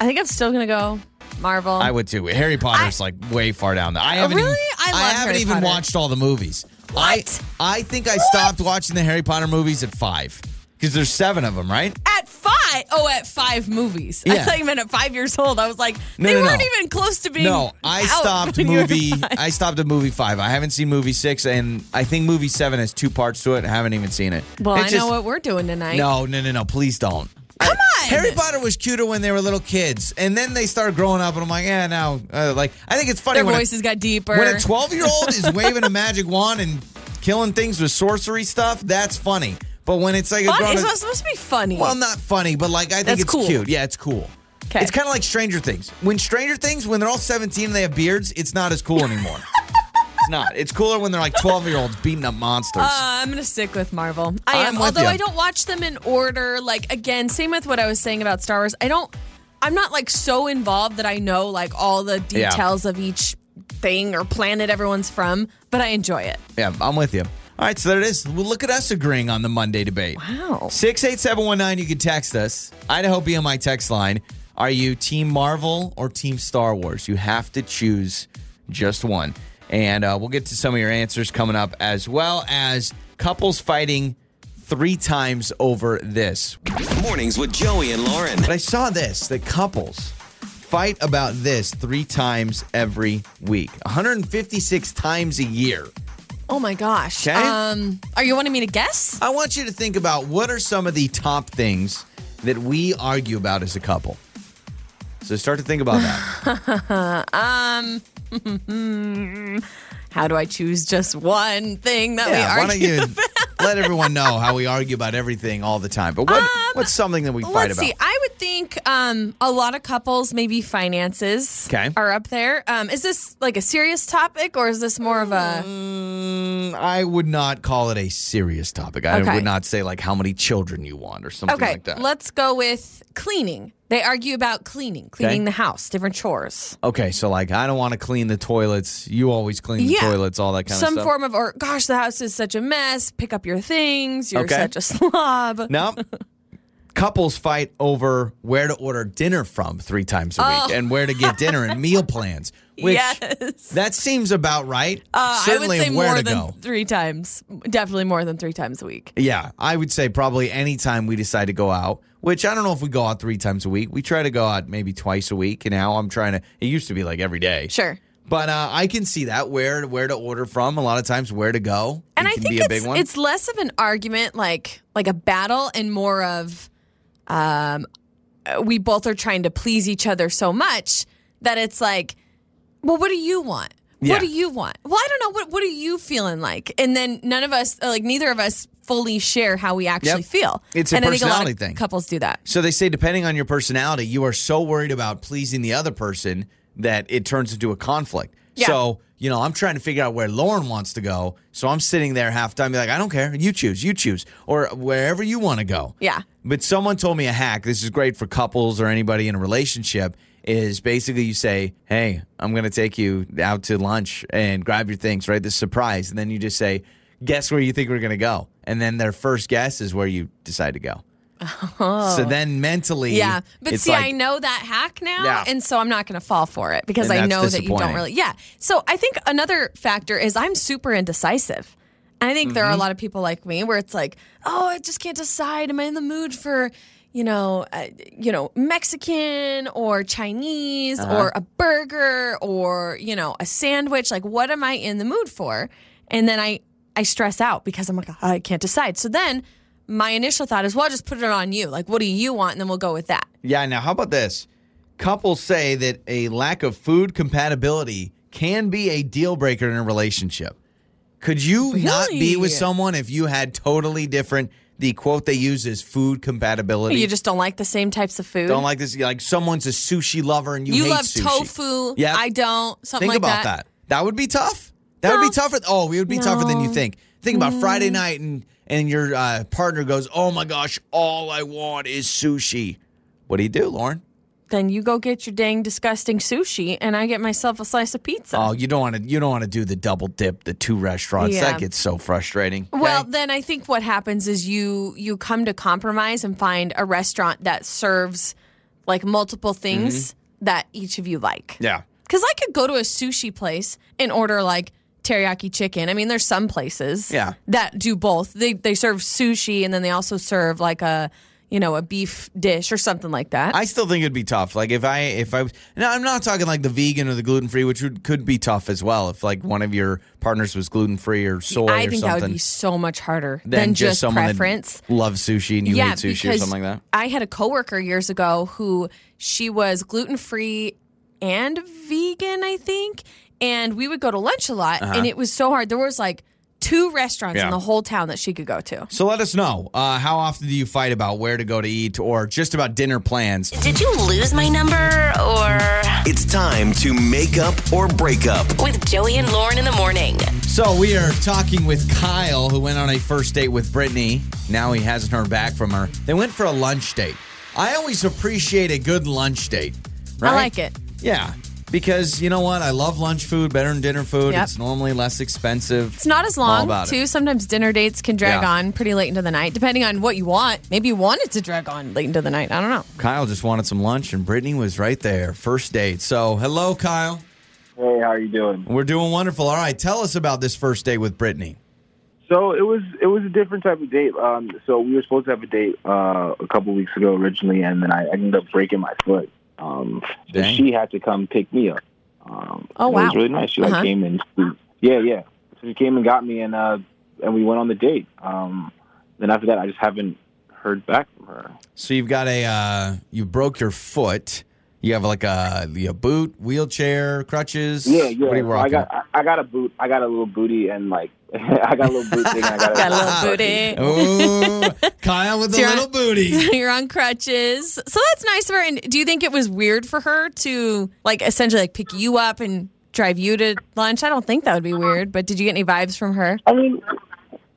Speaker 2: I think I'm still gonna go Marvel.
Speaker 1: I would too. Harry Potter's like way far down there. I haven't
Speaker 2: really?
Speaker 1: even,
Speaker 2: I love
Speaker 1: haven't
Speaker 2: Harry
Speaker 1: even
Speaker 2: Potter.
Speaker 1: watched all the movies.
Speaker 2: What?
Speaker 1: I, I think I stopped watching the Harry Potter movies at five because there's seven of them, right?
Speaker 2: at five. Oh, at five movies.
Speaker 1: Yeah.
Speaker 2: I thought you meant at five years old. I was like,
Speaker 1: No,
Speaker 2: they
Speaker 1: no, no.
Speaker 2: weren't even close to being.
Speaker 1: No, I
Speaker 2: out
Speaker 1: stopped
Speaker 2: when
Speaker 1: movie. I stopped at movie five. I haven't seen movie six, and I think movie seven has two parts to it. I haven't even seen it.
Speaker 2: Well,
Speaker 1: It's
Speaker 2: I
Speaker 1: just-
Speaker 2: know what we're doing tonight.
Speaker 1: No, no, no, no. Please don't.
Speaker 2: Come on.
Speaker 1: Harry Potter was cuter when they were little kids, and then they started growing up, and I'm like, yeah, now, uh, like, I think it's funny
Speaker 2: Their
Speaker 1: when a-
Speaker 2: voices got deeper.
Speaker 1: When a 12 year old is waving a magic wand and killing things with sorcery stuff, that's funny. But when it's like a
Speaker 2: Fun.
Speaker 1: grown
Speaker 2: It's not supposed to be funny.
Speaker 1: well, not funny, but like I think
Speaker 2: That's
Speaker 1: it's
Speaker 2: cool.
Speaker 1: cute. Yeah, it's cool.
Speaker 2: Okay.
Speaker 1: It's kind of like Stranger Things. When Stranger Things, when they're all 17 and they have beards, it's not as cool anymore. it's not. It's cooler when they're like 12 year olds beating up monsters.
Speaker 2: Uh, I'm gonna stick with Marvel. I
Speaker 1: I'm
Speaker 2: am,
Speaker 1: with
Speaker 2: although
Speaker 1: you.
Speaker 2: I don't watch them in order. Like again, same with what I was saying about Star Wars. I don't. I'm not like so involved that I know like all the
Speaker 1: Yeah.
Speaker 2: details of each thing or planet everyone's from, but I enjoy it.
Speaker 1: yeah, I'm with you. All right, so there it is. Well, look at us agreeing on the Monday debate.
Speaker 2: Wow.
Speaker 1: 68719, you can text us. Idaho BMI text line. Are you Team Marvel or Team Star Wars? You have to choose just one. And uh, we'll get to some of your answers coming up, as well as couples fighting three times over this.
Speaker 4: Mornings with Joey and Lauren.
Speaker 1: But I saw this that couples fight about this three times every week, 156 times a year.
Speaker 2: Oh my gosh.
Speaker 1: Okay.
Speaker 2: Um, are you wanting me to guess?
Speaker 1: I want you to think about what are some of the top things that we argue about as a couple. So start to think about that.
Speaker 2: How do I choose just one thing that
Speaker 1: yeah,
Speaker 2: we
Speaker 1: why
Speaker 2: argue?
Speaker 1: don't you let everyone know how we argue about everything all the time? But what, what's something that we fight
Speaker 2: Let's
Speaker 1: about?
Speaker 2: see. I would think um, a lot of couples, maybe finances,
Speaker 1: Okay.
Speaker 2: are up there. Um, is this like a serious topic, or is this more of a?
Speaker 1: Mm, I would not call it a serious topic. I
Speaker 2: Okay.
Speaker 1: would not say like how many children you want or something
Speaker 2: Okay,
Speaker 1: like that.
Speaker 2: let's go with cleaning. They argue about cleaning, cleaning the house, different chores.
Speaker 1: okay, so like I don't want to clean the toilets. You always clean the
Speaker 2: Yeah.
Speaker 1: toilets, all that kind
Speaker 2: Some
Speaker 1: of stuff.
Speaker 2: Some form of, or gosh, the house is such a mess. Pick up your things. You're
Speaker 1: Okay.
Speaker 2: such a slob.
Speaker 1: No. Couples fight over where to order dinner from three times a week and where to get dinner and meal plans. Which
Speaker 2: Oh. yes.
Speaker 1: that seems about right.
Speaker 2: Uh,
Speaker 1: Certainly
Speaker 2: I would say
Speaker 1: where
Speaker 2: more
Speaker 1: to
Speaker 2: than
Speaker 1: go.
Speaker 2: three times. Definitely more than three times a week.
Speaker 1: Yeah, I would say probably anytime we decide to go out, which I don't know if we go out three times a week. We try to go out maybe twice a week. And now I'm trying to, it used to be like every day.
Speaker 2: Sure.
Speaker 1: But uh, I can see that where where to order from. A lot of times, where to go.
Speaker 2: And I
Speaker 1: can
Speaker 2: think
Speaker 1: be a
Speaker 2: it's,
Speaker 1: big one.
Speaker 2: it's less of an argument, like like a battle, and more of um, we both are trying to please each other so much that it's like, well, what do you want?
Speaker 1: Yeah.
Speaker 2: What do you want? Well, I don't know. What What are you feeling like? And then none of us, like neither of us, fully share how we actually
Speaker 1: Yep.
Speaker 2: feel.
Speaker 1: It's a
Speaker 2: and I think a lot
Speaker 1: personality
Speaker 2: of
Speaker 1: thing.
Speaker 2: Couples do that.
Speaker 1: so they say, depending on your personality, you are so worried about pleasing the other person that it turns into a conflict.
Speaker 2: Yeah.
Speaker 1: So, you know, I'm trying to figure out where Lauren wants to go. So I'm sitting there half time, be like, I don't care. You choose, you choose, or wherever you want to go.
Speaker 2: Yeah.
Speaker 1: But someone told me a hack. This is great for couples or anybody in a relationship. Is basically you say, "Hey, I'm going to take you out to lunch and grab your things, right? This surprise." And then you just say, "Guess where you think we're going to go?" And then their first guess is where you decide to go. So then mentally,
Speaker 2: Oh. Yeah, but
Speaker 1: it's
Speaker 2: see,
Speaker 1: like,
Speaker 2: I know that hack now,
Speaker 1: Yeah.
Speaker 2: and so I'm not going to fall for it because
Speaker 1: And
Speaker 2: I know that you don't really. Yeah. So I think another factor is I'm super indecisive. And I think there are a
Speaker 1: Mm-hmm.
Speaker 2: lot of people like me where it's like, oh, I just can't decide. Am I in the mood for, you know, uh, you know, Mexican or Chinese
Speaker 1: Uh-huh.
Speaker 2: or a burger or you know a sandwich? Like, what am I in the mood for? And then I I stress out because I'm like, I can't decide. So then my initial thought is, well, I'll just put it on you. Like, what do you want? And then we'll go with that.
Speaker 1: Yeah, now how about this? Couples say that a lack of food compatibility can be a deal breaker in a relationship. Could you not be with someone if you had totally different the quote they use is food compatibility?
Speaker 2: You just don't like the same types of food.
Speaker 1: don't like this like someone's a sushi lover and you,
Speaker 2: You
Speaker 1: hate
Speaker 2: love
Speaker 1: sushi.
Speaker 2: tofu.
Speaker 1: Yeah.
Speaker 2: I don't. Something
Speaker 1: Think
Speaker 2: like
Speaker 1: about that. that. would be tough. That would
Speaker 2: No.
Speaker 1: be tougher. Oh, it would be tougher than you think. Think about Friday night and and your uh, partner goes, "Oh my gosh, all I want is sushi." What do you do, Lauren?
Speaker 2: Then you go get your dang disgusting sushi, and I get myself a slice of pizza.
Speaker 1: Oh, you don't want to. You don't want to do the double dip, the two restaurants.
Speaker 2: Yeah.
Speaker 1: That gets so frustrating.
Speaker 2: Well,
Speaker 1: Okay?
Speaker 2: then I think what happens is you you come to compromise and find a restaurant that serves like multiple things that each of you like.
Speaker 1: Mm-hmm. yeah,
Speaker 2: Because I could go to a sushi place and order like teriyaki chicken. I mean, there's some places
Speaker 1: Yeah.
Speaker 2: that do both. They they serve sushi and then they also serve like a you know a beef dish or something like that.
Speaker 1: I still think it'd be tough. Like if I if I now I'm not talking like the vegan or the gluten free, which would, could be tough as well. If like one of your partners was gluten free or soy
Speaker 2: I
Speaker 1: or
Speaker 2: think that
Speaker 1: something,
Speaker 2: would be so much harder
Speaker 1: than
Speaker 2: than just,
Speaker 1: someone
Speaker 2: preference.
Speaker 1: that loves sushi and you
Speaker 2: yeah,
Speaker 1: hate sushi or
Speaker 2: because
Speaker 1: something like that.
Speaker 2: I had a coworker years ago who she was gluten free and vegan, I think. And we would go to lunch a lot,
Speaker 1: Uh-huh.
Speaker 2: and it was so hard. There was like two restaurants
Speaker 1: Yeah.
Speaker 2: in the whole town that she could go to.
Speaker 1: So let us know. Uh, how often do you fight about where to go to eat or just about dinner plans?
Speaker 3: Did you lose my number or
Speaker 4: It's time to make up or break up.
Speaker 3: with Joey and Lauren in the morning?
Speaker 1: So we are talking with Kyle, who went on a first date with Brittany. Now he hasn't heard back from her. They went for a lunch date. I always appreciate a good lunch date. Right?
Speaker 2: I like it.
Speaker 1: Yeah. Because you know what? I love lunch food better than dinner food.
Speaker 2: Yep.
Speaker 1: It's normally less expensive.
Speaker 2: It's not as long,
Speaker 1: about it.
Speaker 2: too. Sometimes dinner dates can drag
Speaker 1: Yeah.
Speaker 2: on pretty late into the night, depending on what you want. Maybe you want it to drag on late into the night. I don't know.
Speaker 1: Kyle just wanted some lunch, and Brittany was right there. First date. So, hello, Kyle.
Speaker 6: Hey, how are you doing?
Speaker 1: We're doing wonderful. All right, tell us about this first date with Brittany.
Speaker 6: So it was it was a different type of date. Um, so we were supposed to have a date uh, a couple weeks ago originally, and then I ended up breaking my foot. Um, so
Speaker 1: Dang.
Speaker 6: she had to come pick me up. Um,
Speaker 2: Oh,
Speaker 6: and It was really nice. She like
Speaker 2: Uh-huh.
Speaker 6: came and yeah, yeah. So she came and got me, and uh, and we went on the date. Um, then after that, I just haven't heard back from her.
Speaker 1: So you've got a uh, you broke your foot. You have like a, a boot, wheelchair, crutches.
Speaker 6: Yeah, yeah.
Speaker 1: What are you
Speaker 6: So I got I, I got a boot. I got a little booty, and like I got a little booty. I got,
Speaker 2: Got a little booty.
Speaker 1: Ooh, Kyle with the
Speaker 2: So you're
Speaker 1: little
Speaker 2: on-
Speaker 1: booty.
Speaker 2: You're on crutches. So that's nice of her. And do you think it was weird for her to like essentially like pick you up and drive you to lunch? I don't think that would be weird, but did you get any vibes from her?
Speaker 6: I mean,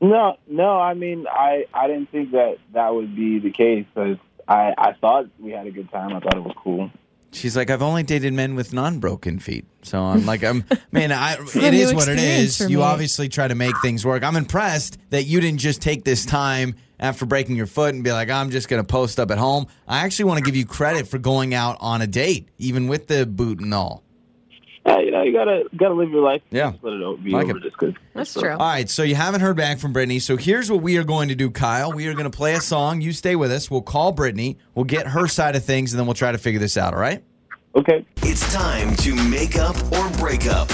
Speaker 6: no, no. I mean, I I didn't think that that would be the case because I I thought we had a good time. I thought it was cool.
Speaker 1: She's like, I've only dated men with non-broken feet, so I'm like, I'm man, I, it is what it is. You
Speaker 2: me.
Speaker 1: obviously try to make things work. I'm impressed that you didn't just take this time after breaking your foot and be like, I'm just gonna post up at home. I actually want to give you credit for going out on a date, even with the boot and all.
Speaker 6: Yeah, you know, you gotta gotta live your life.
Speaker 1: Yeah.
Speaker 6: Just let it o- be
Speaker 1: Like
Speaker 6: over
Speaker 1: it.
Speaker 6: just because.
Speaker 2: That's true.
Speaker 1: All right, so you haven't heard back from Brittany. So here's what we are going to do, Kyle. We are going to play a song. You stay with us. We'll call Brittany. We'll get her side of things, and then we'll try to figure this out. All right?
Speaker 6: Okay.
Speaker 4: It's time to make up or break up.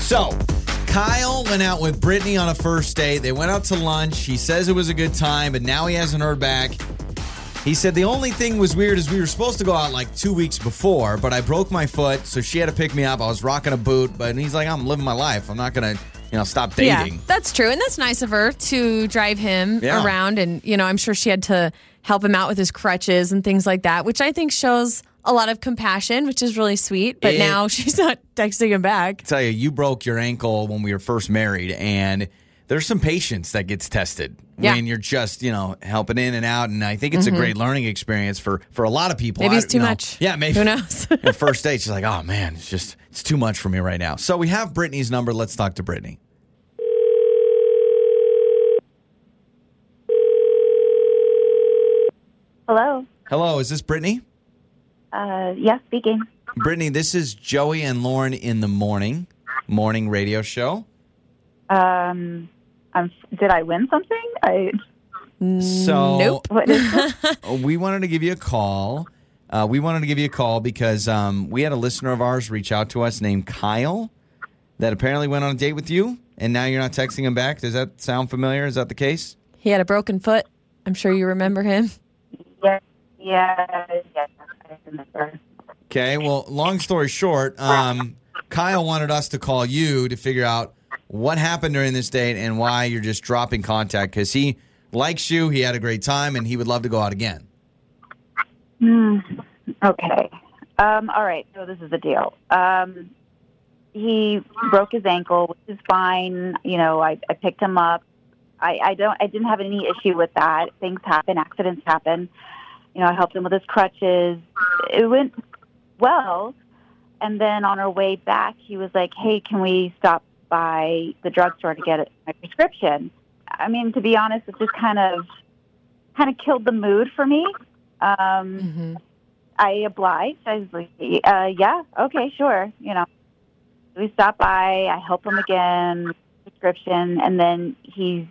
Speaker 1: So Kyle went out with Brittany on a first date. They went out to lunch. He says it was a good time, but now he hasn't heard back. He said the only thing was weird is we were supposed to go out like two weeks before, but I broke my foot, so she had to pick me up. I was rocking a boot, but he's like, I'm living my life. I'm not gonna, you know, stop dating.
Speaker 2: Yeah, that's true. And that's nice of her to drive him
Speaker 1: Yeah.
Speaker 2: around. And, you know, I'm sure she had to help him out with his crutches and things like that, which I think shows a lot of compassion, which is really sweet. But
Speaker 1: It-
Speaker 2: now she's not texting him back.
Speaker 1: tell you, you broke your ankle when we were first married, and there's some patience that gets tested
Speaker 2: Yeah.
Speaker 1: when you're just, you know, helping in and out. And I think it's a great learning experience for for a lot of people.
Speaker 2: Mm-hmm. Maybe it's too
Speaker 1: you know,
Speaker 2: much.
Speaker 1: Yeah, maybe.
Speaker 2: Who knows?
Speaker 1: At first date, she's like, "Oh man, it's just it's too much for me right now." So we have Brittany's number. Let's talk to Brittany.
Speaker 7: Hello.
Speaker 1: Hello, is this Brittany?
Speaker 7: Uh, yes, speaking.
Speaker 1: Brittany, this is Joey and Lauren in the morning morning radio show.
Speaker 7: Um, I'm, did I win something? I
Speaker 1: So
Speaker 2: Nope.
Speaker 7: what is this?
Speaker 1: we wanted to give you a call. Uh, we wanted to give you a call because um, we had a listener of ours reach out to us named Kyle that apparently went on a date with you, and now you're not texting him back. Does that sound familiar? Is that the case?
Speaker 2: He had a broken foot. I'm sure you remember him.
Speaker 7: yeah, yeah, yeah. I remember.
Speaker 1: Okay. Well, long story short, um, Kyle wanted us to call you to figure out what happened during this date and why you're just dropping contact because he likes you, he had a great time, and he would love to go out again.
Speaker 7: Hmm. Okay. Um, all right. So this is the deal. Um, he broke his ankle, which is fine. You know, I, I picked him up. I, I don't. I didn't have any issue with that. Things happen. Accidents happen. You know, I helped him with his crutches. It went well. And then on our way back, he was like, "Hey, can we stop by the drugstore to get my prescription?" I mean, to be honest, it just kind of kind of killed the mood for me. Um,
Speaker 2: Mm-hmm.
Speaker 7: I obliged. I was like, uh, yeah, okay, sure. You know, we stop by. I help him again, prescription, and then he's.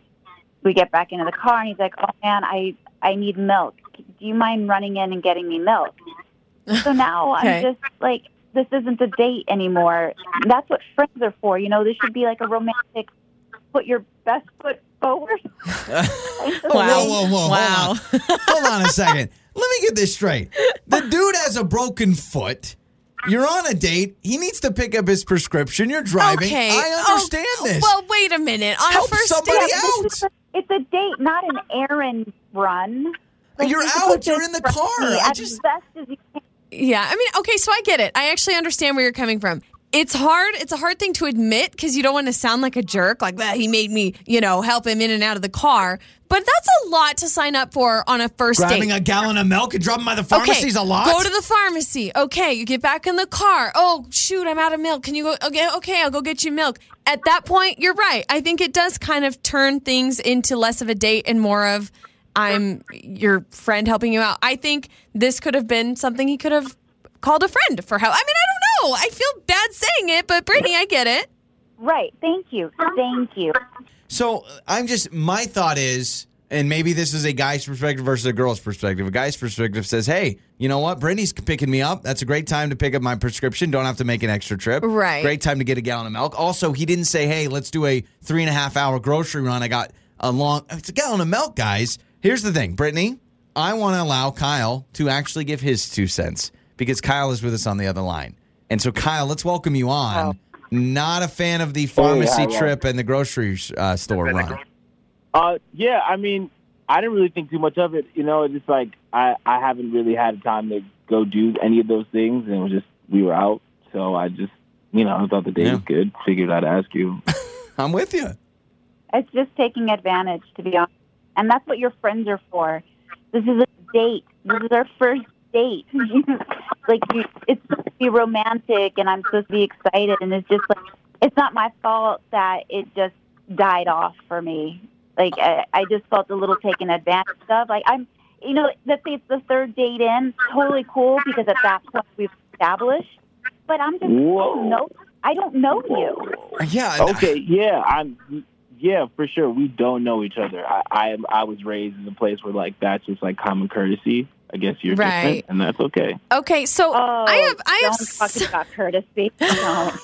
Speaker 7: We get back into the car, and he's like, "Oh man, I I need milk. Do you mind running in and getting me milk?" So now
Speaker 2: Okay.
Speaker 7: I'm just like, this isn't a date anymore. That's what friends are for. You know, this should be like a romantic. Put your best foot forward.
Speaker 1: Whoa, whoa, whoa, whoa.
Speaker 2: Wow.
Speaker 1: Hold on. Hold on a second. Let me get this straight. The dude has a broken foot. You're on a date. He needs to pick up his prescription. You're driving.
Speaker 2: Okay.
Speaker 1: I
Speaker 2: Oh,
Speaker 1: understand this.
Speaker 2: Well, wait a minute. On
Speaker 1: Help
Speaker 2: a first
Speaker 1: somebody
Speaker 2: date,
Speaker 1: out.
Speaker 7: It's a, it's a date, not an errand run. Like,
Speaker 1: You're
Speaker 7: you're
Speaker 1: out. You're in the car.
Speaker 7: me
Speaker 1: I
Speaker 7: as
Speaker 1: just-
Speaker 7: best as you can.
Speaker 2: Yeah, I mean, okay, so I get it. I actually understand where you're coming from. It's hard. It's a hard thing to admit because you don't want to sound like a jerk, like that. He made me, you know, help him in and out of the car. But that's a lot to sign up for on a first
Speaker 1: Grabbing
Speaker 2: date.
Speaker 1: a gallon of milk and dropping by the pharmacy's
Speaker 2: okay,
Speaker 1: a lot.
Speaker 2: Go to the pharmacy. Okay, you get back in the car. Oh shoot, I'm out of milk. Can you go? Okay, okay, I'll go get you milk. At that point, you're right. I think it does kind of turn things into less of a date and more of I'm your friend helping you out. I think this could have been something he could have called a friend for help. I mean, I don't know. I feel bad saying it, but Brittany, I get it.
Speaker 7: Right. Thank you. Thank you.
Speaker 1: So I'm just my thought is, and maybe this is a guy's perspective versus a girl's perspective. A guy's perspective says, "Hey, you know what? Brittany's picking me up. That's a great time to pick up my prescription. Don't have to make an extra trip.
Speaker 2: Right.
Speaker 1: Great time to get a gallon of milk. Also, he didn't say, "Hey, let's do a three and a half hour grocery run. I got a long. It's a gallon of milk, guys. Here's the thing, Brittany. I want to allow Kyle to actually give his two cents because Kyle is with us on the other line. And so, Kyle, let's welcome you on. Not a fan of the pharmacy
Speaker 6: hi, hi.
Speaker 1: trip and the grocery uh, store run.
Speaker 6: Uh, yeah, I mean, I didn't really think too much of it. You know, it's just like I, I haven't really had time to go do any of those things, and it was just we were out, so I just, you know, I thought the day
Speaker 1: Yeah.
Speaker 6: was good. Figured I'd ask you.
Speaker 1: I'm with you.
Speaker 7: It's just taking advantage, to be honest. And that's what your friends are for. This is a date. This is our first date. like, you, it's supposed to be romantic, and I'm supposed to be excited, and it's just like, it's not my fault that it just died off for me. Like, I, I just felt a little taken advantage of. Like, I'm, you know, let's say it's the third date in, totally cool, because at that point we've established. But I'm just, I
Speaker 6: Whoa.
Speaker 7: don't. I don't know you.
Speaker 1: Yeah.
Speaker 6: Okay, yeah, I'm. Yeah, for sure. We don't know each other. I, I. I was raised in a place where like that's just like common courtesy. I guess you're
Speaker 2: Right.
Speaker 6: different, and that's okay.
Speaker 2: Okay, so
Speaker 7: Oh,
Speaker 2: I have I have
Speaker 7: don't talk
Speaker 2: s-
Speaker 7: about courtesy. No.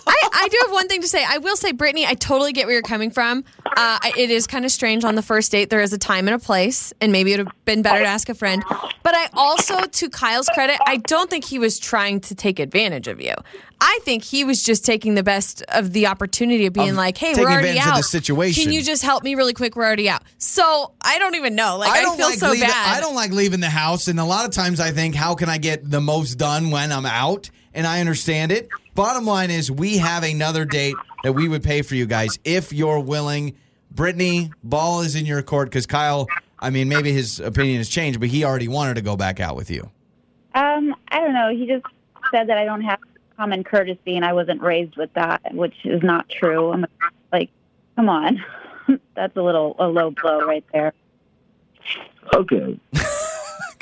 Speaker 2: I, I do have one thing to say. I will say, Brittany, I totally get where you're coming from. Uh, it is kind of strange on the first date. There is a time and a place, and maybe it would have been better to ask a friend. But I also, to Kyle's credit, I don't think he was trying to take advantage of you. I think he was just taking the best of the opportunity of being
Speaker 1: Of
Speaker 2: like, "Hey, we're already
Speaker 1: advantage of
Speaker 2: out.
Speaker 1: the situation.
Speaker 2: Can you just help me really quick? We're already out." So I don't even know. Like I,
Speaker 1: don't
Speaker 2: feel
Speaker 1: like
Speaker 2: so
Speaker 1: leaving,
Speaker 2: bad.
Speaker 1: I don't like leaving the house, and a lot of times I think, how can I get the most done when I'm out? And I understand it. Bottom line is, we have another date that we would pay for you guys if you're willing. Brittany, ball is in your court because Kyle. I mean, maybe his opinion has changed, but he already wanted to go back out with you.
Speaker 7: Um, I don't know. He just said that I don't have common courtesy, and I wasn't raised with that, which is not true. I'm like, come on, that's a little a low blow right there.
Speaker 6: Okay.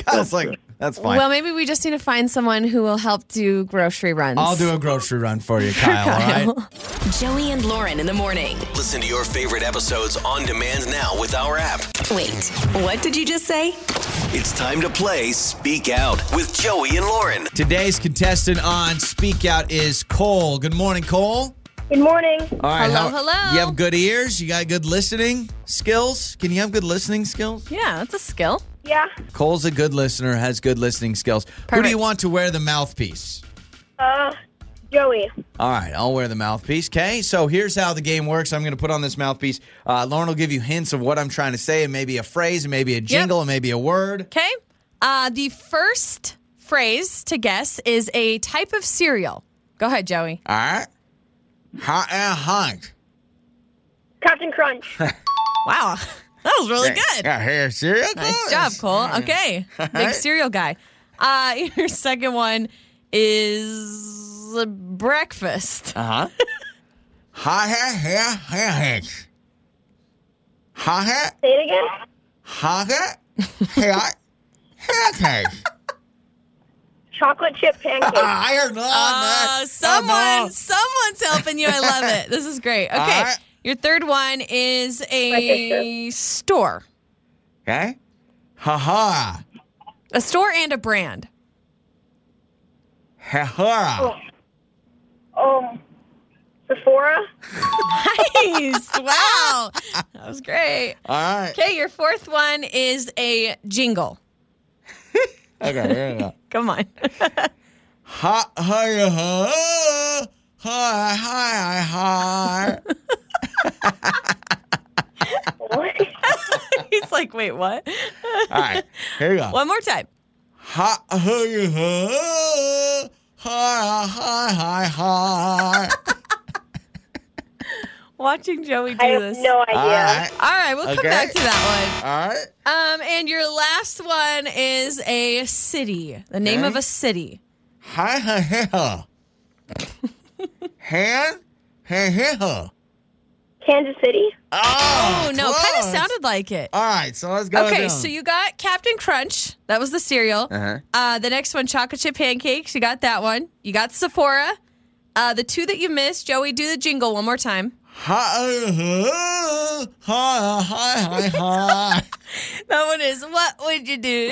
Speaker 1: Kyle's like, that's fine.
Speaker 2: Well, maybe we just need to find someone who will help do grocery runs.
Speaker 1: I'll do a grocery run for you, Kyle. All right.
Speaker 3: Joey and Lauren in the morning.
Speaker 4: Listen to your favorite episodes on demand now with our app.
Speaker 3: Wait, what did you just say?
Speaker 4: It's time to play Speak Out with Joey and Lauren.
Speaker 1: Today's contestant on Speak Out is Cole. Good morning, Cole.
Speaker 8: Good morning.
Speaker 1: All right.
Speaker 2: Hello, hello.
Speaker 1: You have good ears. You got good listening skills. Can you have good listening skills?
Speaker 2: Yeah, that's a skill.
Speaker 8: Yeah.
Speaker 1: Cole's a good listener, has good listening skills. Who do you want to wear the mouthpiece?
Speaker 8: Uh, Joey.
Speaker 1: All right, I'll wear the mouthpiece. Okay, so here's how the game works. I'm going to put on this mouthpiece. Uh, Lauren will give you hints of what I'm trying to say, and maybe a phrase, and maybe a jingle, and maybe a word.
Speaker 2: Okay. Uh, the first phrase to guess is a type of cereal. Go ahead, Joey.
Speaker 1: All right. Hot and hot.
Speaker 8: Captain Crunch.
Speaker 2: Wow, that was really good.
Speaker 1: Yeah, here, cereal.
Speaker 2: Nice job, Cole. Okay, big cereal guy. Uh, your second one is breakfast.
Speaker 1: Uh huh. Hot hair, hair, hair, hair. Hot hair,
Speaker 8: Say it again.
Speaker 1: hot hair, hair, hair, hair.
Speaker 8: Chocolate chip pancakes.
Speaker 1: I heard no,
Speaker 2: Uh, someone, someone's helping you. I love it. This is great. Okay,
Speaker 1: All right.
Speaker 2: Your third one is a store,
Speaker 1: Okay. Ha ha.
Speaker 2: a store and a brand.
Speaker 1: Ha ha.
Speaker 8: um, Sephora.
Speaker 2: Nice. wow, that was great.
Speaker 1: All right.
Speaker 2: Okay, your fourth one is a jingle.
Speaker 1: Okay, here we go.
Speaker 2: Come on. Ha ha ha.
Speaker 1: Hi, hi, hi, hi, hi, hi.
Speaker 8: What?
Speaker 2: He's like, wait, what?
Speaker 1: All right, here you go.
Speaker 2: One more time.
Speaker 1: Hi, hi, hi, hi, hi, hi, hi.
Speaker 2: Watching Joey do
Speaker 8: I have
Speaker 2: this.
Speaker 8: no idea.
Speaker 1: All right,
Speaker 2: All right, we'll come
Speaker 1: Okay.
Speaker 2: back to that one.
Speaker 1: all right.
Speaker 2: Um, and your last one is a city. The name
Speaker 1: Okay.
Speaker 2: of a city.
Speaker 1: Hi, hi, hi, hi. Han, hi, hi, hi.
Speaker 8: Kansas City.
Speaker 1: Oh,
Speaker 2: Oh, no, kind of sounded like it.
Speaker 1: All right, so let's go.
Speaker 2: Okay,
Speaker 1: down.
Speaker 2: so you got Captain Crunch. That was the cereal.
Speaker 1: Uh-huh.
Speaker 2: Uh, the next one, chocolate chip pancakes. You got that one. You got Sephora. Uh, the two that you missed, Joey, do the jingle one more time.
Speaker 1: Hi, hi, hi, hi, hi.
Speaker 2: That one is what would you do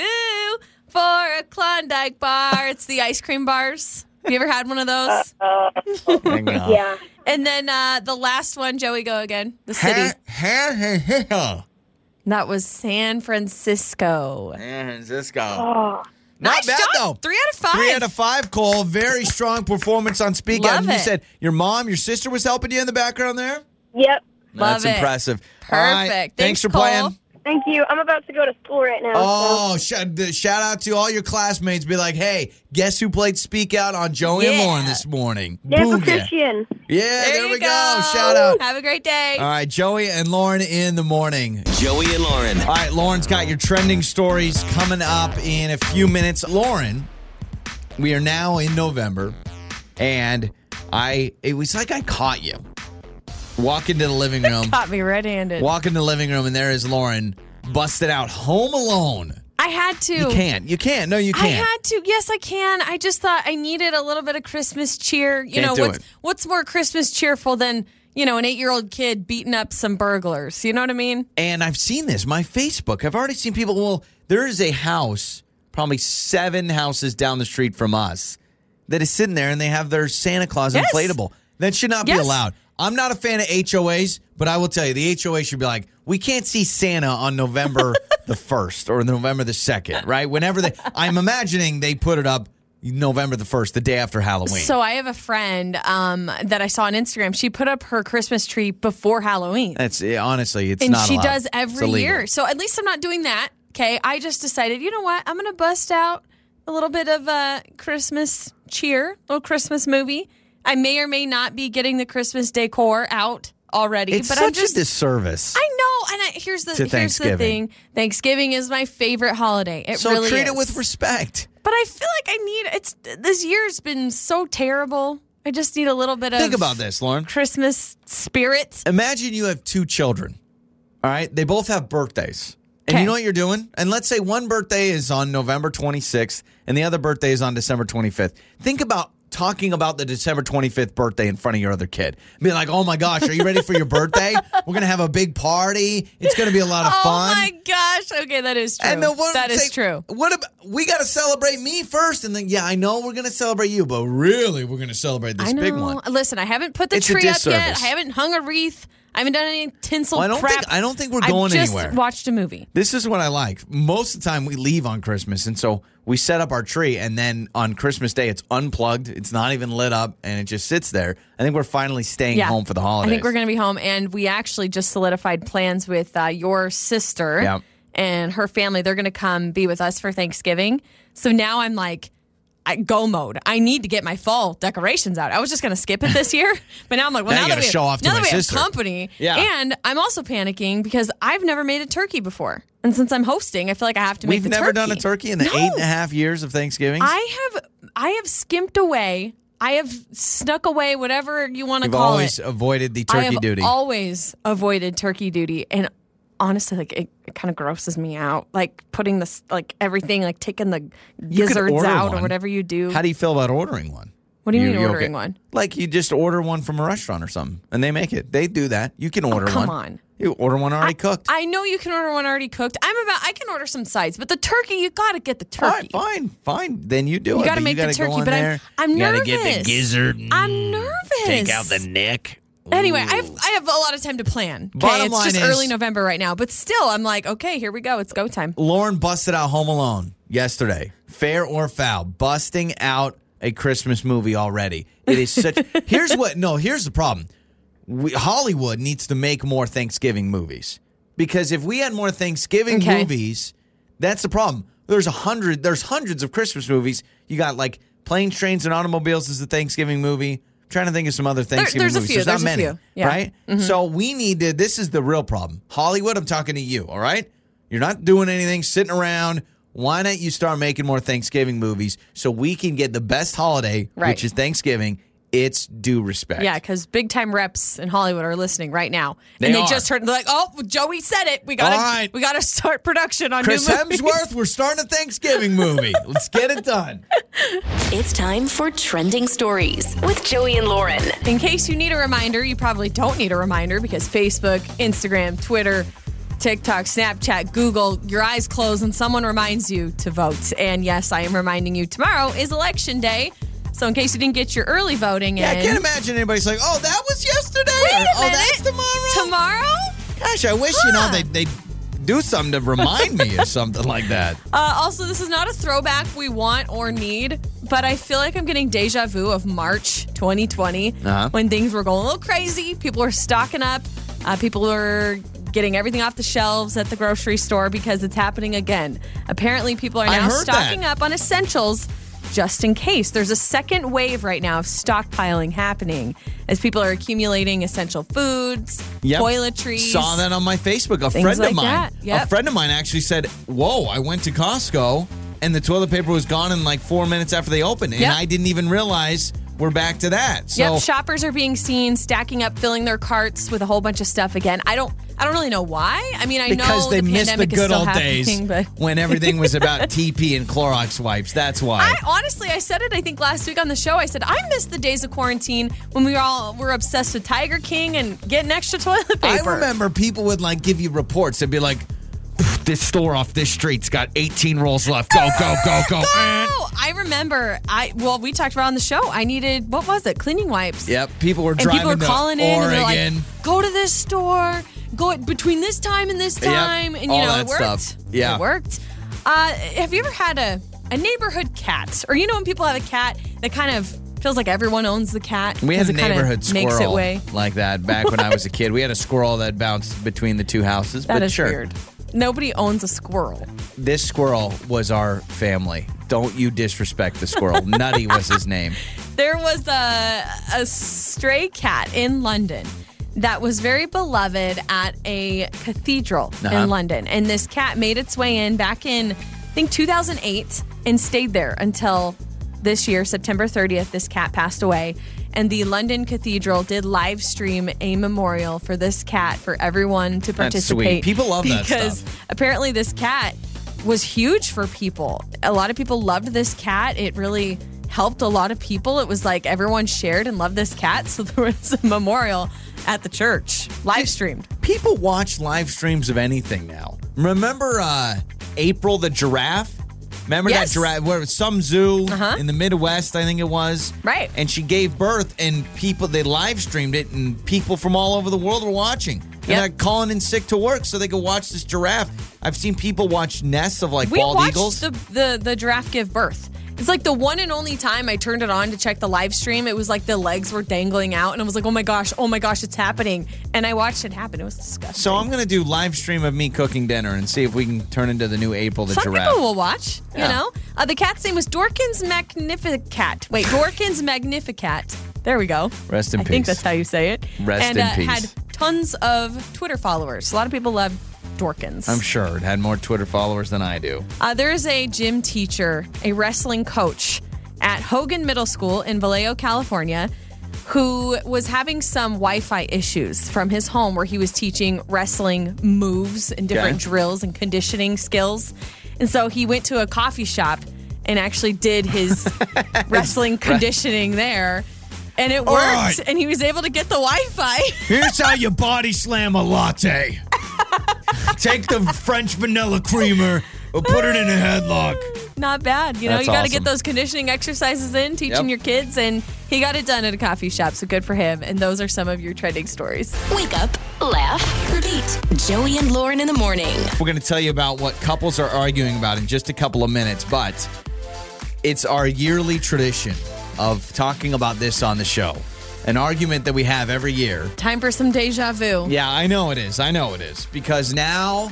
Speaker 2: for a Klondike bar? It's the ice cream bars. Have you ever had one of those?
Speaker 1: Uh, uh, Hang on.
Speaker 8: Yeah.
Speaker 2: And then uh, the last one, Joey, go again. The city.
Speaker 1: ha, ha, ha, ha.
Speaker 2: That was San Francisco.
Speaker 1: San Francisco.
Speaker 8: Oh,
Speaker 1: Not
Speaker 2: nice
Speaker 1: bad
Speaker 2: job.
Speaker 1: though.
Speaker 2: Three out of five.
Speaker 1: Three out of five, Cole. Very strong performance on Speak Out.
Speaker 2: Love
Speaker 1: And you said your mom, your sister was helping you in the background there?
Speaker 8: yep.
Speaker 2: Love
Speaker 1: That's
Speaker 2: it.
Speaker 1: impressive. All right,
Speaker 2: Perfect.
Speaker 1: Thanks,
Speaker 2: Thanks,
Speaker 1: for
Speaker 2: Cole.
Speaker 1: playing.
Speaker 8: Thank you. I'm about to go to school right now.
Speaker 1: Oh, sh- shout out to all your classmates. Be like, hey, guess who played Speak Out on Joey and
Speaker 2: Yeah.
Speaker 1: Lauren this morning?
Speaker 8: so. Christian.
Speaker 1: Yeah,
Speaker 2: There,
Speaker 1: there,
Speaker 2: you
Speaker 1: we go. Shout out.
Speaker 2: Have a great day.
Speaker 1: All right, Joey and Lauren in the morning.
Speaker 4: Joey and Lauren.
Speaker 1: All right, Lauren's got your trending stories coming up in a few minutes. Lauren, we are now in November, and I it was like I caught you. Walk into the living room,
Speaker 2: Caught me red-handed.
Speaker 1: walk into the living room, and there is Lauren busted out home alone.
Speaker 2: I had to.
Speaker 1: You can't. You can't. No, you can't.
Speaker 2: I had to. Yes, I can. I just thought I needed a little bit of Christmas cheer. You
Speaker 1: Can't
Speaker 2: know
Speaker 1: do
Speaker 2: what's
Speaker 1: it.
Speaker 2: what's more Christmas cheerful than you know an eight-year-old kid beating up some burglars? You know what I mean?
Speaker 1: And I've seen this. My Facebook. I've already seen people. Well, there is a house, probably seven houses down the street from us, that is sitting there, and they have their Santa Claus
Speaker 2: Yes.
Speaker 1: inflatable. That should not be allowed. I'm not a fan of HOAs, but I will tell you, the HOA should be like, we can't see Santa on November the first or November the second, right? Whenever they, I'm imagining they put it up November the first, the day after Halloween.
Speaker 2: So I have a friend um, that I saw on Instagram. She put up her Christmas tree before Halloween.
Speaker 1: That's yeah, honestly, it's
Speaker 2: and
Speaker 1: not
Speaker 2: she
Speaker 1: allowed.
Speaker 2: does every year. So at least I'm not doing that. Okay, I just decided, you know what? I'm gonna bust out a little bit of a Christmas cheer, a little Christmas movie. I may or may not be getting the Christmas decor out already,
Speaker 1: It's
Speaker 2: but
Speaker 1: such
Speaker 2: I'm just.
Speaker 1: a disservis.
Speaker 2: I know, and I, here's the here's the thing. Thanksgiving is my favorite holiday. It
Speaker 1: so
Speaker 2: really
Speaker 1: treat
Speaker 2: is.
Speaker 1: it with respect.
Speaker 2: But I feel like I need it's this year's been so terrible. I just need a little bit of
Speaker 1: Think about this, Lauren.
Speaker 2: Christmas spirit.
Speaker 1: Imagine you have two children. All right. They both have birthdays. And
Speaker 2: Okay.
Speaker 1: you know what you're doing? And let's say one birthday is on November 26th and the other birthday is on December 25th. Think about talking about the December 25th birthday in front of your other kid. Be like, oh my gosh, are you ready for your birthday? We're going to have a big party. It's going to be a lot of
Speaker 2: Oh
Speaker 1: fun.
Speaker 2: Oh my gosh! Okay, that is true.
Speaker 1: And then what
Speaker 2: that is
Speaker 1: say-
Speaker 2: true.
Speaker 1: What about we got to celebrate me first, and then yeah, I know we're gonna celebrate you, but really we're gonna celebrate this
Speaker 2: I know.
Speaker 1: big one.
Speaker 2: Listen, I haven't put the
Speaker 1: It's
Speaker 2: tree up yet. I haven't hung a wreath. I haven't done any tinsel
Speaker 1: Well, I don't
Speaker 2: crap.
Speaker 1: think- I don't think we're going
Speaker 2: just
Speaker 1: anywhere.
Speaker 2: Watched a movie.
Speaker 1: This is what I like. Most of the time, we leave on Christmas, and so we set up our tree, and then on Christmas Day, it's unplugged. It's not even lit up, and it just sits there. I think we're finally staying
Speaker 2: Yeah,
Speaker 1: home for the holidays.
Speaker 2: I think we're going to be home, and we actually just solidified plans with uh, your sister
Speaker 1: Yep.
Speaker 2: and her family. They're going to come be with us for Thanksgiving. So now I'm like. I go mode. I need to get my fall decorations out. I was just going to skip it this year, but now I'm like, well,
Speaker 1: Now
Speaker 2: now, that we have,
Speaker 1: show off to
Speaker 2: now
Speaker 1: my
Speaker 2: that we
Speaker 1: sister.
Speaker 2: have company,
Speaker 1: Yeah.
Speaker 2: and I'm also panicking because I've never made a turkey before, and since I'm hosting, I feel like I have to
Speaker 1: We've
Speaker 2: make the
Speaker 1: never
Speaker 2: turkey.
Speaker 1: done a turkey in the
Speaker 2: No.
Speaker 1: eight and a half years of Thanksgiving.
Speaker 2: I have I have skimped away. I have snuck away, whatever you want to
Speaker 1: You've
Speaker 2: call
Speaker 1: always
Speaker 2: it.
Speaker 1: avoided the turkey duty.
Speaker 2: I have
Speaker 1: duty.
Speaker 2: always avoided turkey duty, and honestly, like it, it kind of grosses me out. Like putting this, like everything, like taking the gizzards out or whatever you do.
Speaker 1: How do you feel about ordering one?
Speaker 2: What do you mean
Speaker 1: okay?
Speaker 2: ordering one?
Speaker 1: Like you just order one from a restaurant or something, and they make it. They do that. You can oh, order
Speaker 2: Oh, come
Speaker 1: one.
Speaker 2: on.
Speaker 1: You order one already
Speaker 2: I,
Speaker 1: cooked.
Speaker 2: I know you can order one already cooked. I'm about. I can order some sides, but the turkey, you got to get the turkey.
Speaker 1: right, fine, fine. Then you do it.
Speaker 2: You got to make the turkey,
Speaker 1: in
Speaker 2: but I'm. I'm
Speaker 1: You
Speaker 2: nervous.
Speaker 1: gotta get the gizzard.
Speaker 2: I'm nervous.
Speaker 1: Take out the neck.
Speaker 2: Anyway, I have I have a lot of time to plan. Okay,
Speaker 1: Bottom
Speaker 2: it's
Speaker 1: line
Speaker 2: just
Speaker 1: is-
Speaker 2: early November right now, but still, I'm like, okay, here we go. It's go time.
Speaker 1: Lauren busted out Home Alone yesterday. Fair or foul? Busting out a Christmas movie already. It is such. here's what. No, here's the problem. We, Hollywood needs to make more Thanksgiving movies because if we had more Thanksgiving
Speaker 2: Okay.
Speaker 1: movies, that's the problem. There's a hundred. There's hundreds of Christmas movies. You got like Planes, Trains, and Automobiles is a Thanksgiving movie. I'm trying to think of some other Thanksgiving
Speaker 2: there's a
Speaker 1: movies.
Speaker 2: few,
Speaker 1: There's,
Speaker 2: there's a
Speaker 1: not many,
Speaker 2: few. Yeah. Mm-hmm.
Speaker 1: right? So we need to. This is the real problem. Hollywood. I'm talking to you. All right. You're not doing anything, sitting around. Why don't you start making more Thanksgiving movies so we can get the best holiday,
Speaker 2: Right.
Speaker 1: which is Thanksgiving? It's due respect.
Speaker 2: Yeah, because big time reps in Hollywood are listening right now,
Speaker 1: They
Speaker 2: and they
Speaker 1: are.
Speaker 2: just heard. They're like, "Oh, Joey said it. We gotta,
Speaker 1: All right.
Speaker 2: we gotta start production on
Speaker 1: Chris
Speaker 2: new movies."
Speaker 1: Hemsworth, we're starting a Thanksgiving movie. Let's get it done.
Speaker 3: It's time for Trending Stories with Joey and Lauren.
Speaker 2: In case you need a reminder, you probably don't need a reminder because Facebook, Instagram, Twitter, TikTok, Snapchat, Google, your eyes close and someone reminds you to vote. And yes, I am reminding you tomorrow is election day. So in case you didn't get your early voting
Speaker 1: Yeah, I can't imagine anybody's like, oh, that was yesterday.
Speaker 2: Wait a
Speaker 1: Or, oh, that's tomorrow.
Speaker 2: tomorrow.
Speaker 1: Gosh, I wish you know they they do something to remind me or something like that.
Speaker 2: Uh, also, this is not a throwback we want or need, but I feel like I'm getting deja vu of March 2020
Speaker 1: Uh-huh.
Speaker 2: when things were going a little crazy. People were stocking up. Uh, people were getting everything off the shelves at the grocery store because it's happening again. Apparently, people are now stocking
Speaker 1: that.
Speaker 2: up on essentials just in case. There's a second wave right now of stockpiling happening as people are accumulating essential foods,
Speaker 1: Yep.
Speaker 2: toiletries.
Speaker 1: Saw that on my Facebook. A friend
Speaker 2: like
Speaker 1: of mine.
Speaker 2: Yep.
Speaker 1: a friend of mine actually said, "Whoa, I went to Costco and the toilet paper was gone in like four minutes after they opened, and
Speaker 2: Yep.
Speaker 1: I didn't even realize we're back to that." So
Speaker 2: yep, shoppers are being seen stacking up, filling their carts with a whole bunch of stuff again. I don't, I don't really know why. I mean, I
Speaker 1: because
Speaker 2: know
Speaker 1: they
Speaker 2: the
Speaker 1: missed the
Speaker 2: pandemic is
Speaker 1: good old days
Speaker 2: but
Speaker 1: when everything was about TP and Clorox wipes. That's why.
Speaker 2: I honestly, I said it. I think last week on the show, I said I miss the days of quarantine when we all were obsessed with Tiger King and getting extra toilet paper.
Speaker 1: I remember people would like give you reports. They'd be like, "This store off this street's got 18 rolls left. Go, go, go, go!"
Speaker 2: Oh, I remember. I well, we talked about on the show. I needed what was it? Cleaning wipes.
Speaker 1: Yep, people were
Speaker 2: and
Speaker 1: driving
Speaker 2: people were calling in and they're like, "Go to this store. Go between this time and this
Speaker 1: Yep,
Speaker 2: time." And you
Speaker 1: all
Speaker 2: know, it worked.
Speaker 1: stuff. Yeah.
Speaker 2: it worked. Uh, have you ever had a a neighborhood cat, or you know, when people have a cat that kind of feels like everyone owns the cat?
Speaker 1: We had a
Speaker 2: 'cause it kinda
Speaker 1: neighborhood
Speaker 2: makes it
Speaker 1: squirrel
Speaker 2: way.
Speaker 1: like that back when I was a kid. We had a squirrel that bounced between the two houses.
Speaker 2: That
Speaker 1: but
Speaker 2: is
Speaker 1: sure,
Speaker 2: weird. Nobody owns a squirrel.
Speaker 1: this squirrel was our family. Don't you disrespect the squirrel. Nutty was his name.
Speaker 2: There was a a stray cat in London that was very beloved at a cathedral
Speaker 1: Uh-huh.
Speaker 2: in London, and this cat made its way in back in I think 2008 and stayed there until this year, September 30th. This cat passed away. And the London Cathedral did live stream a memorial for this cat for everyone to
Speaker 1: That's sweet.
Speaker 2: participate.
Speaker 1: People love that
Speaker 2: because apparently this cat was huge for people. A lot of people loved this cat. It really helped a lot of people. It was like everyone shared and loved this cat. So there was a memorial at the church, live streamed.
Speaker 1: People watch live streams of anything now. Remember uh, April the giraffe? Remember
Speaker 2: Yes.
Speaker 1: that giraffe? Where some zoo
Speaker 2: Uh-huh.
Speaker 1: in the Midwest, I think it was.
Speaker 2: Right.
Speaker 1: And she gave birth, and people they live streamed it, and people from all over the world were watching. And
Speaker 2: Yep.
Speaker 1: they're calling in sick to work so they could watch this giraffe. I've seen people watch nests of like
Speaker 2: We
Speaker 1: bald
Speaker 2: watched
Speaker 1: eagles.
Speaker 2: the, the the giraffe give birth. It's like the one and only time I turned it on to check the live stream. It was like the legs were dangling out, and I was like, "Oh my gosh, oh my gosh, it's happening!" And I watched it happen. It was disgusting.
Speaker 1: so I'm gonna do live stream of me cooking dinner and see if we can turn into the new April the
Speaker 2: Some
Speaker 1: giraffe.
Speaker 2: people will watch, you
Speaker 1: Yeah.
Speaker 2: know. Uh, the cat's name was Doorkins Magnificat. Wait, Doorkins Magnificat. There we go.
Speaker 1: Rest in peace.
Speaker 2: I think
Speaker 1: peace.
Speaker 2: that's how you say it.
Speaker 1: Rest
Speaker 2: and,
Speaker 1: in
Speaker 2: uh,
Speaker 1: peace.
Speaker 2: Had tons of Twitter followers. A lot of people love Doorkins.
Speaker 1: I'm sure it had more Twitter followers than I do.
Speaker 2: Uh, there is a gym teacher, a wrestling coach at Hogan Middle School in Vallejo, California, who was having some Wi Fi issues from his home where he was teaching wrestling moves and different
Speaker 1: Okay.
Speaker 2: drills and conditioning skills. And so he went to a coffee shop and actually did his wrestling conditioning there. And it worked.
Speaker 1: right.
Speaker 2: And he was able to get the Wi Fi.
Speaker 1: Here's how you body slam a latte. Take the French vanilla creamer or put it in a headlock.
Speaker 2: Not bad. You know,
Speaker 1: That's
Speaker 2: you got to
Speaker 1: awesome.
Speaker 2: get those conditioning exercises in, teaching
Speaker 1: Yep.
Speaker 2: your kids, and he got it done at a coffee shop. So good for him. And those are some of your trending stories.
Speaker 3: Wake up, laugh, repeat. Joey and Lauren in the morning.
Speaker 1: We're going to tell you about what couples are arguing about in just a couple of minutes, but it's our yearly tradition of talking about this on the show. An argument that we have every year.
Speaker 2: Time for some deja vu.
Speaker 1: Yeah, I know it is. I know it is. Because now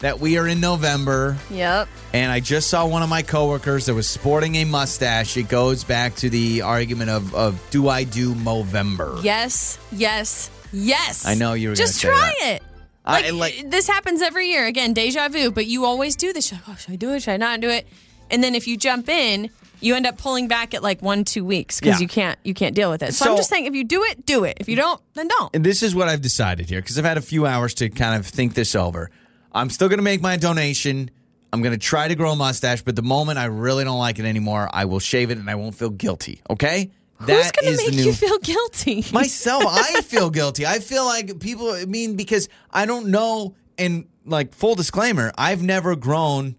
Speaker 1: that we are in November
Speaker 2: Yep.
Speaker 1: and I just saw one of my coworkers that was sporting a mustache, it goes back to the argument of, of do I do Movember?
Speaker 2: Yes, yes, yes.
Speaker 1: I know you were
Speaker 2: Just
Speaker 1: say
Speaker 2: try
Speaker 1: that.
Speaker 2: it.
Speaker 1: I-
Speaker 2: Like,
Speaker 1: like-
Speaker 2: this happens every year. Again, deja vu, but you always do this. Like, oh, should I do it? Should I not do it? And then if you jump in, you end up pulling back at like one, two weeks because
Speaker 1: Yeah.
Speaker 2: you can't you can't deal with it. So,
Speaker 1: So-
Speaker 2: I'm just saying, if you do it, do it. If you don't, then don't.
Speaker 1: And this is what I've decided here because I've had a few hours to kind of think this over. I'm still going to make my donation. I'm going to try to grow a mustache, but the moment I really don't like it anymore, I will shave it and I won't feel guilty. Okay?
Speaker 2: Who's gonna make
Speaker 1: new
Speaker 2: you feel guilty?
Speaker 1: myself. I feel guilty. I feel like people. I mean, because I don't know. And like full disclaimer, I've never grown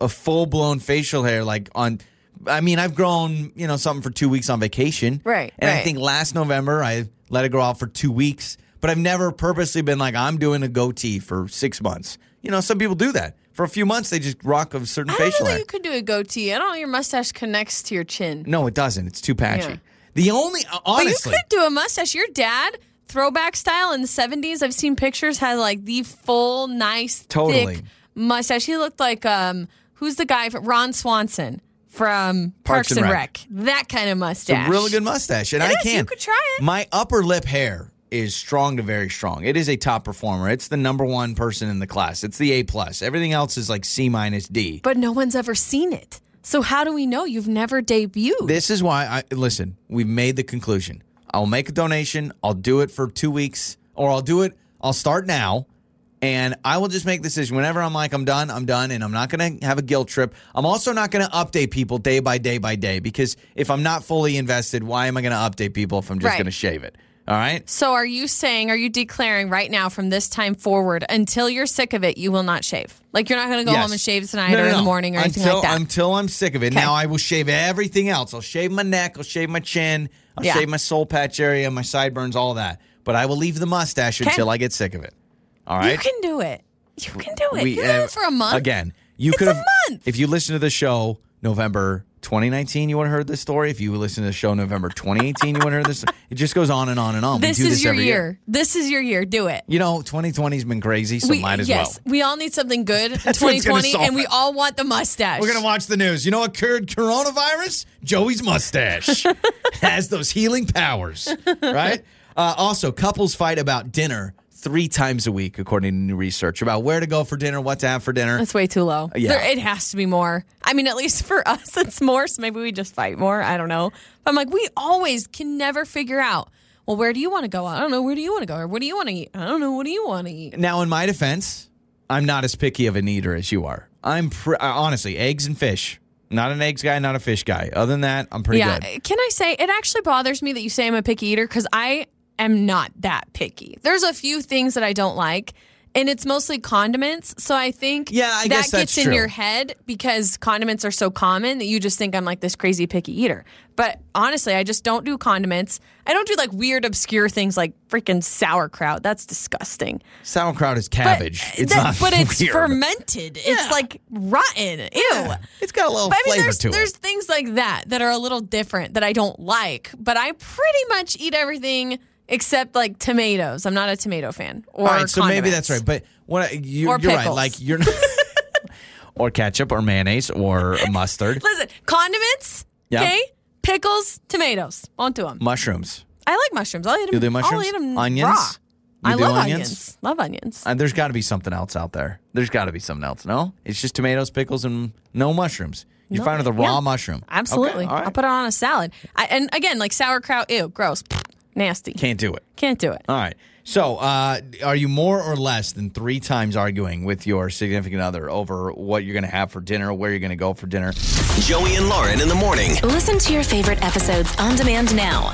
Speaker 1: a full blown facial hair like on. I mean, I've grown you know something for two weeks on vacation,
Speaker 2: Right,
Speaker 1: And I think last November I let it grow out for two weeks, but I've never purposely been like I'm doing a goatee for six months. You know, some people do that for a few months. They just rock a certain
Speaker 2: I
Speaker 1: facial hair.
Speaker 2: you could do a goatee. I don't know. Your mustache connects to your chin.
Speaker 1: no, it doesn't. It's too patchy.
Speaker 2: Yeah.
Speaker 1: The only honestly.
Speaker 2: But you could do a mustache. Your dad, throwback style in the 70s, I've seen pictures, had like the full, nice,
Speaker 1: Totally.
Speaker 2: thick mustache. He looked like, um, who's the guy? Ron Swanson from Parks, and Rec. That kind of
Speaker 1: It's a
Speaker 2: mustache.
Speaker 1: really good mustache, and
Speaker 2: It
Speaker 1: I
Speaker 2: is.
Speaker 1: can.
Speaker 2: You could try it.
Speaker 1: My upper lip hair is strong to very strong. It is a top performer. It's the number one person in the class. It's the A plus. Everything else is like C minus D.
Speaker 2: But no one's ever seen it. So how do we know you've never debuted?
Speaker 1: This is why I listen. We've made the conclusion. I'll make a donation. I'll do it for two weeks, or I'll do it. I'll start now, and I will just make the decision whenever I'm like I'm done. I'm done, and I'm not going to have a guilt trip. I'm also not going to update people day by day by day because if I'm not fully invested, why am I going to update people if I'm just
Speaker 2: Right.
Speaker 1: going to shave it? All right.
Speaker 2: so are you saying, are you declaring right now from this time forward until you're sick of it, you will not shave? Like you're not going to go
Speaker 1: Yes.
Speaker 2: home and shave tonight
Speaker 1: No,
Speaker 2: or
Speaker 1: no,
Speaker 2: in the
Speaker 1: no.
Speaker 2: morning or anything like that?
Speaker 1: Until I'm sick of it.
Speaker 2: Okay.
Speaker 1: Now I will shave everything else. I'll shave my neck. I'll shave my chin. I'll
Speaker 2: Yeah.
Speaker 1: shave my soul patch area, my sideburns, all that. But I will leave the mustache
Speaker 2: Okay.
Speaker 1: until I get sick of it. All
Speaker 2: You can do it. You can do it.
Speaker 1: We,
Speaker 2: you can do
Speaker 1: uh,
Speaker 2: it for a month.
Speaker 1: Again, you could have.
Speaker 2: month.
Speaker 1: If you listen to the show November 2019, you would have heard this story. If you listen to the show November 2018, you would have heard this. It just goes on and on and on.
Speaker 2: This
Speaker 1: do
Speaker 2: is
Speaker 1: this
Speaker 2: your
Speaker 1: every
Speaker 2: year. This is your year. Do it.
Speaker 1: You know, 2020's been crazy, so
Speaker 2: we,
Speaker 1: might as well.
Speaker 2: yes,
Speaker 1: well.
Speaker 2: we all need something good in
Speaker 1: That's what's gonna
Speaker 2: 2020, and we all want the mustache.
Speaker 1: We're gonna watch the news. You know what cured coronavirus? Joey's mustache has those healing powers, right? Uh, also, couples fight about dinner three times a week, according to new research about where to go for dinner, what to have for dinner.
Speaker 2: That's way too low.
Speaker 1: Yeah.
Speaker 2: There, it has to be more. I mean, at least for us, it's more. So maybe we just fight more. I don't know. But I'm like, we always can never figure out. Well, where do you want to go? I don't know. Where do you want to go? Or what do you want to eat? I don't know. What do you want to eat?
Speaker 1: Now, in my defense, I'm not as picky of an eater as you are. I'm pr- uh, honestly eggs and fish. Not an eggs guy, not a fish guy. Other than that, I'm pretty
Speaker 2: yeah.
Speaker 1: good.
Speaker 2: Can I say it actually bothers me that you say I'm a picky eater because I am not that picky. There's a few things that I don't like. And it's mostly condiments. So I think
Speaker 1: Yeah, I
Speaker 2: that gets in
Speaker 1: true.
Speaker 2: your head because condiments are so common that you just think I'm like this crazy picky eater. But honestly, I just don't do condiments. I don't do like weird, obscure things like freaking sauerkraut. That's disgusting.
Speaker 1: Sauerkraut is
Speaker 2: But,
Speaker 1: cabbage. it's
Speaker 2: that-
Speaker 1: not
Speaker 2: but it's
Speaker 1: weird.
Speaker 2: fermented. It's like rotten. Ew.
Speaker 1: Yeah, It's got a little
Speaker 2: But I mean,
Speaker 1: flavor
Speaker 2: there's
Speaker 1: to
Speaker 2: there's things like that that are a little different that I don't like, but I pretty much eat everything except like tomatoes. I'm not a tomato fan. Or
Speaker 1: All right, so maybe that's right. But what I- you, you're right. Like you're not. or ketchup or mayonnaise or mustard,
Speaker 2: Listen, condiments.
Speaker 1: Yeah.
Speaker 2: Okay, pickles, tomatoes. Won't them.
Speaker 1: mushrooms.
Speaker 2: I like mushrooms. I'll eat them.
Speaker 1: You do mushrooms.
Speaker 2: I'll eat them
Speaker 1: Onions?
Speaker 2: raw.
Speaker 1: You
Speaker 2: I love
Speaker 1: onions?
Speaker 2: onions? Love onions.
Speaker 1: Uh, there's got to be something else out there. There's got to be something else. No, it's just tomatoes, pickles, and no mushrooms. You
Speaker 2: No,
Speaker 1: find the raw
Speaker 2: yeah.
Speaker 1: mushroom.
Speaker 2: Absolutely.
Speaker 1: Okay, all right.
Speaker 2: I'll put it on a salad. I, and again, like sauerkraut. Ew, gross, nasty.
Speaker 1: Can't do it.
Speaker 2: Can't do it.
Speaker 1: All right. So, uh, are you more or less than three times arguing with your significant other over what you're going to have for dinner, where you're going to go for dinner?
Speaker 4: Joey and Lauren in the morning.
Speaker 3: Listen to your favorite episodes on demand now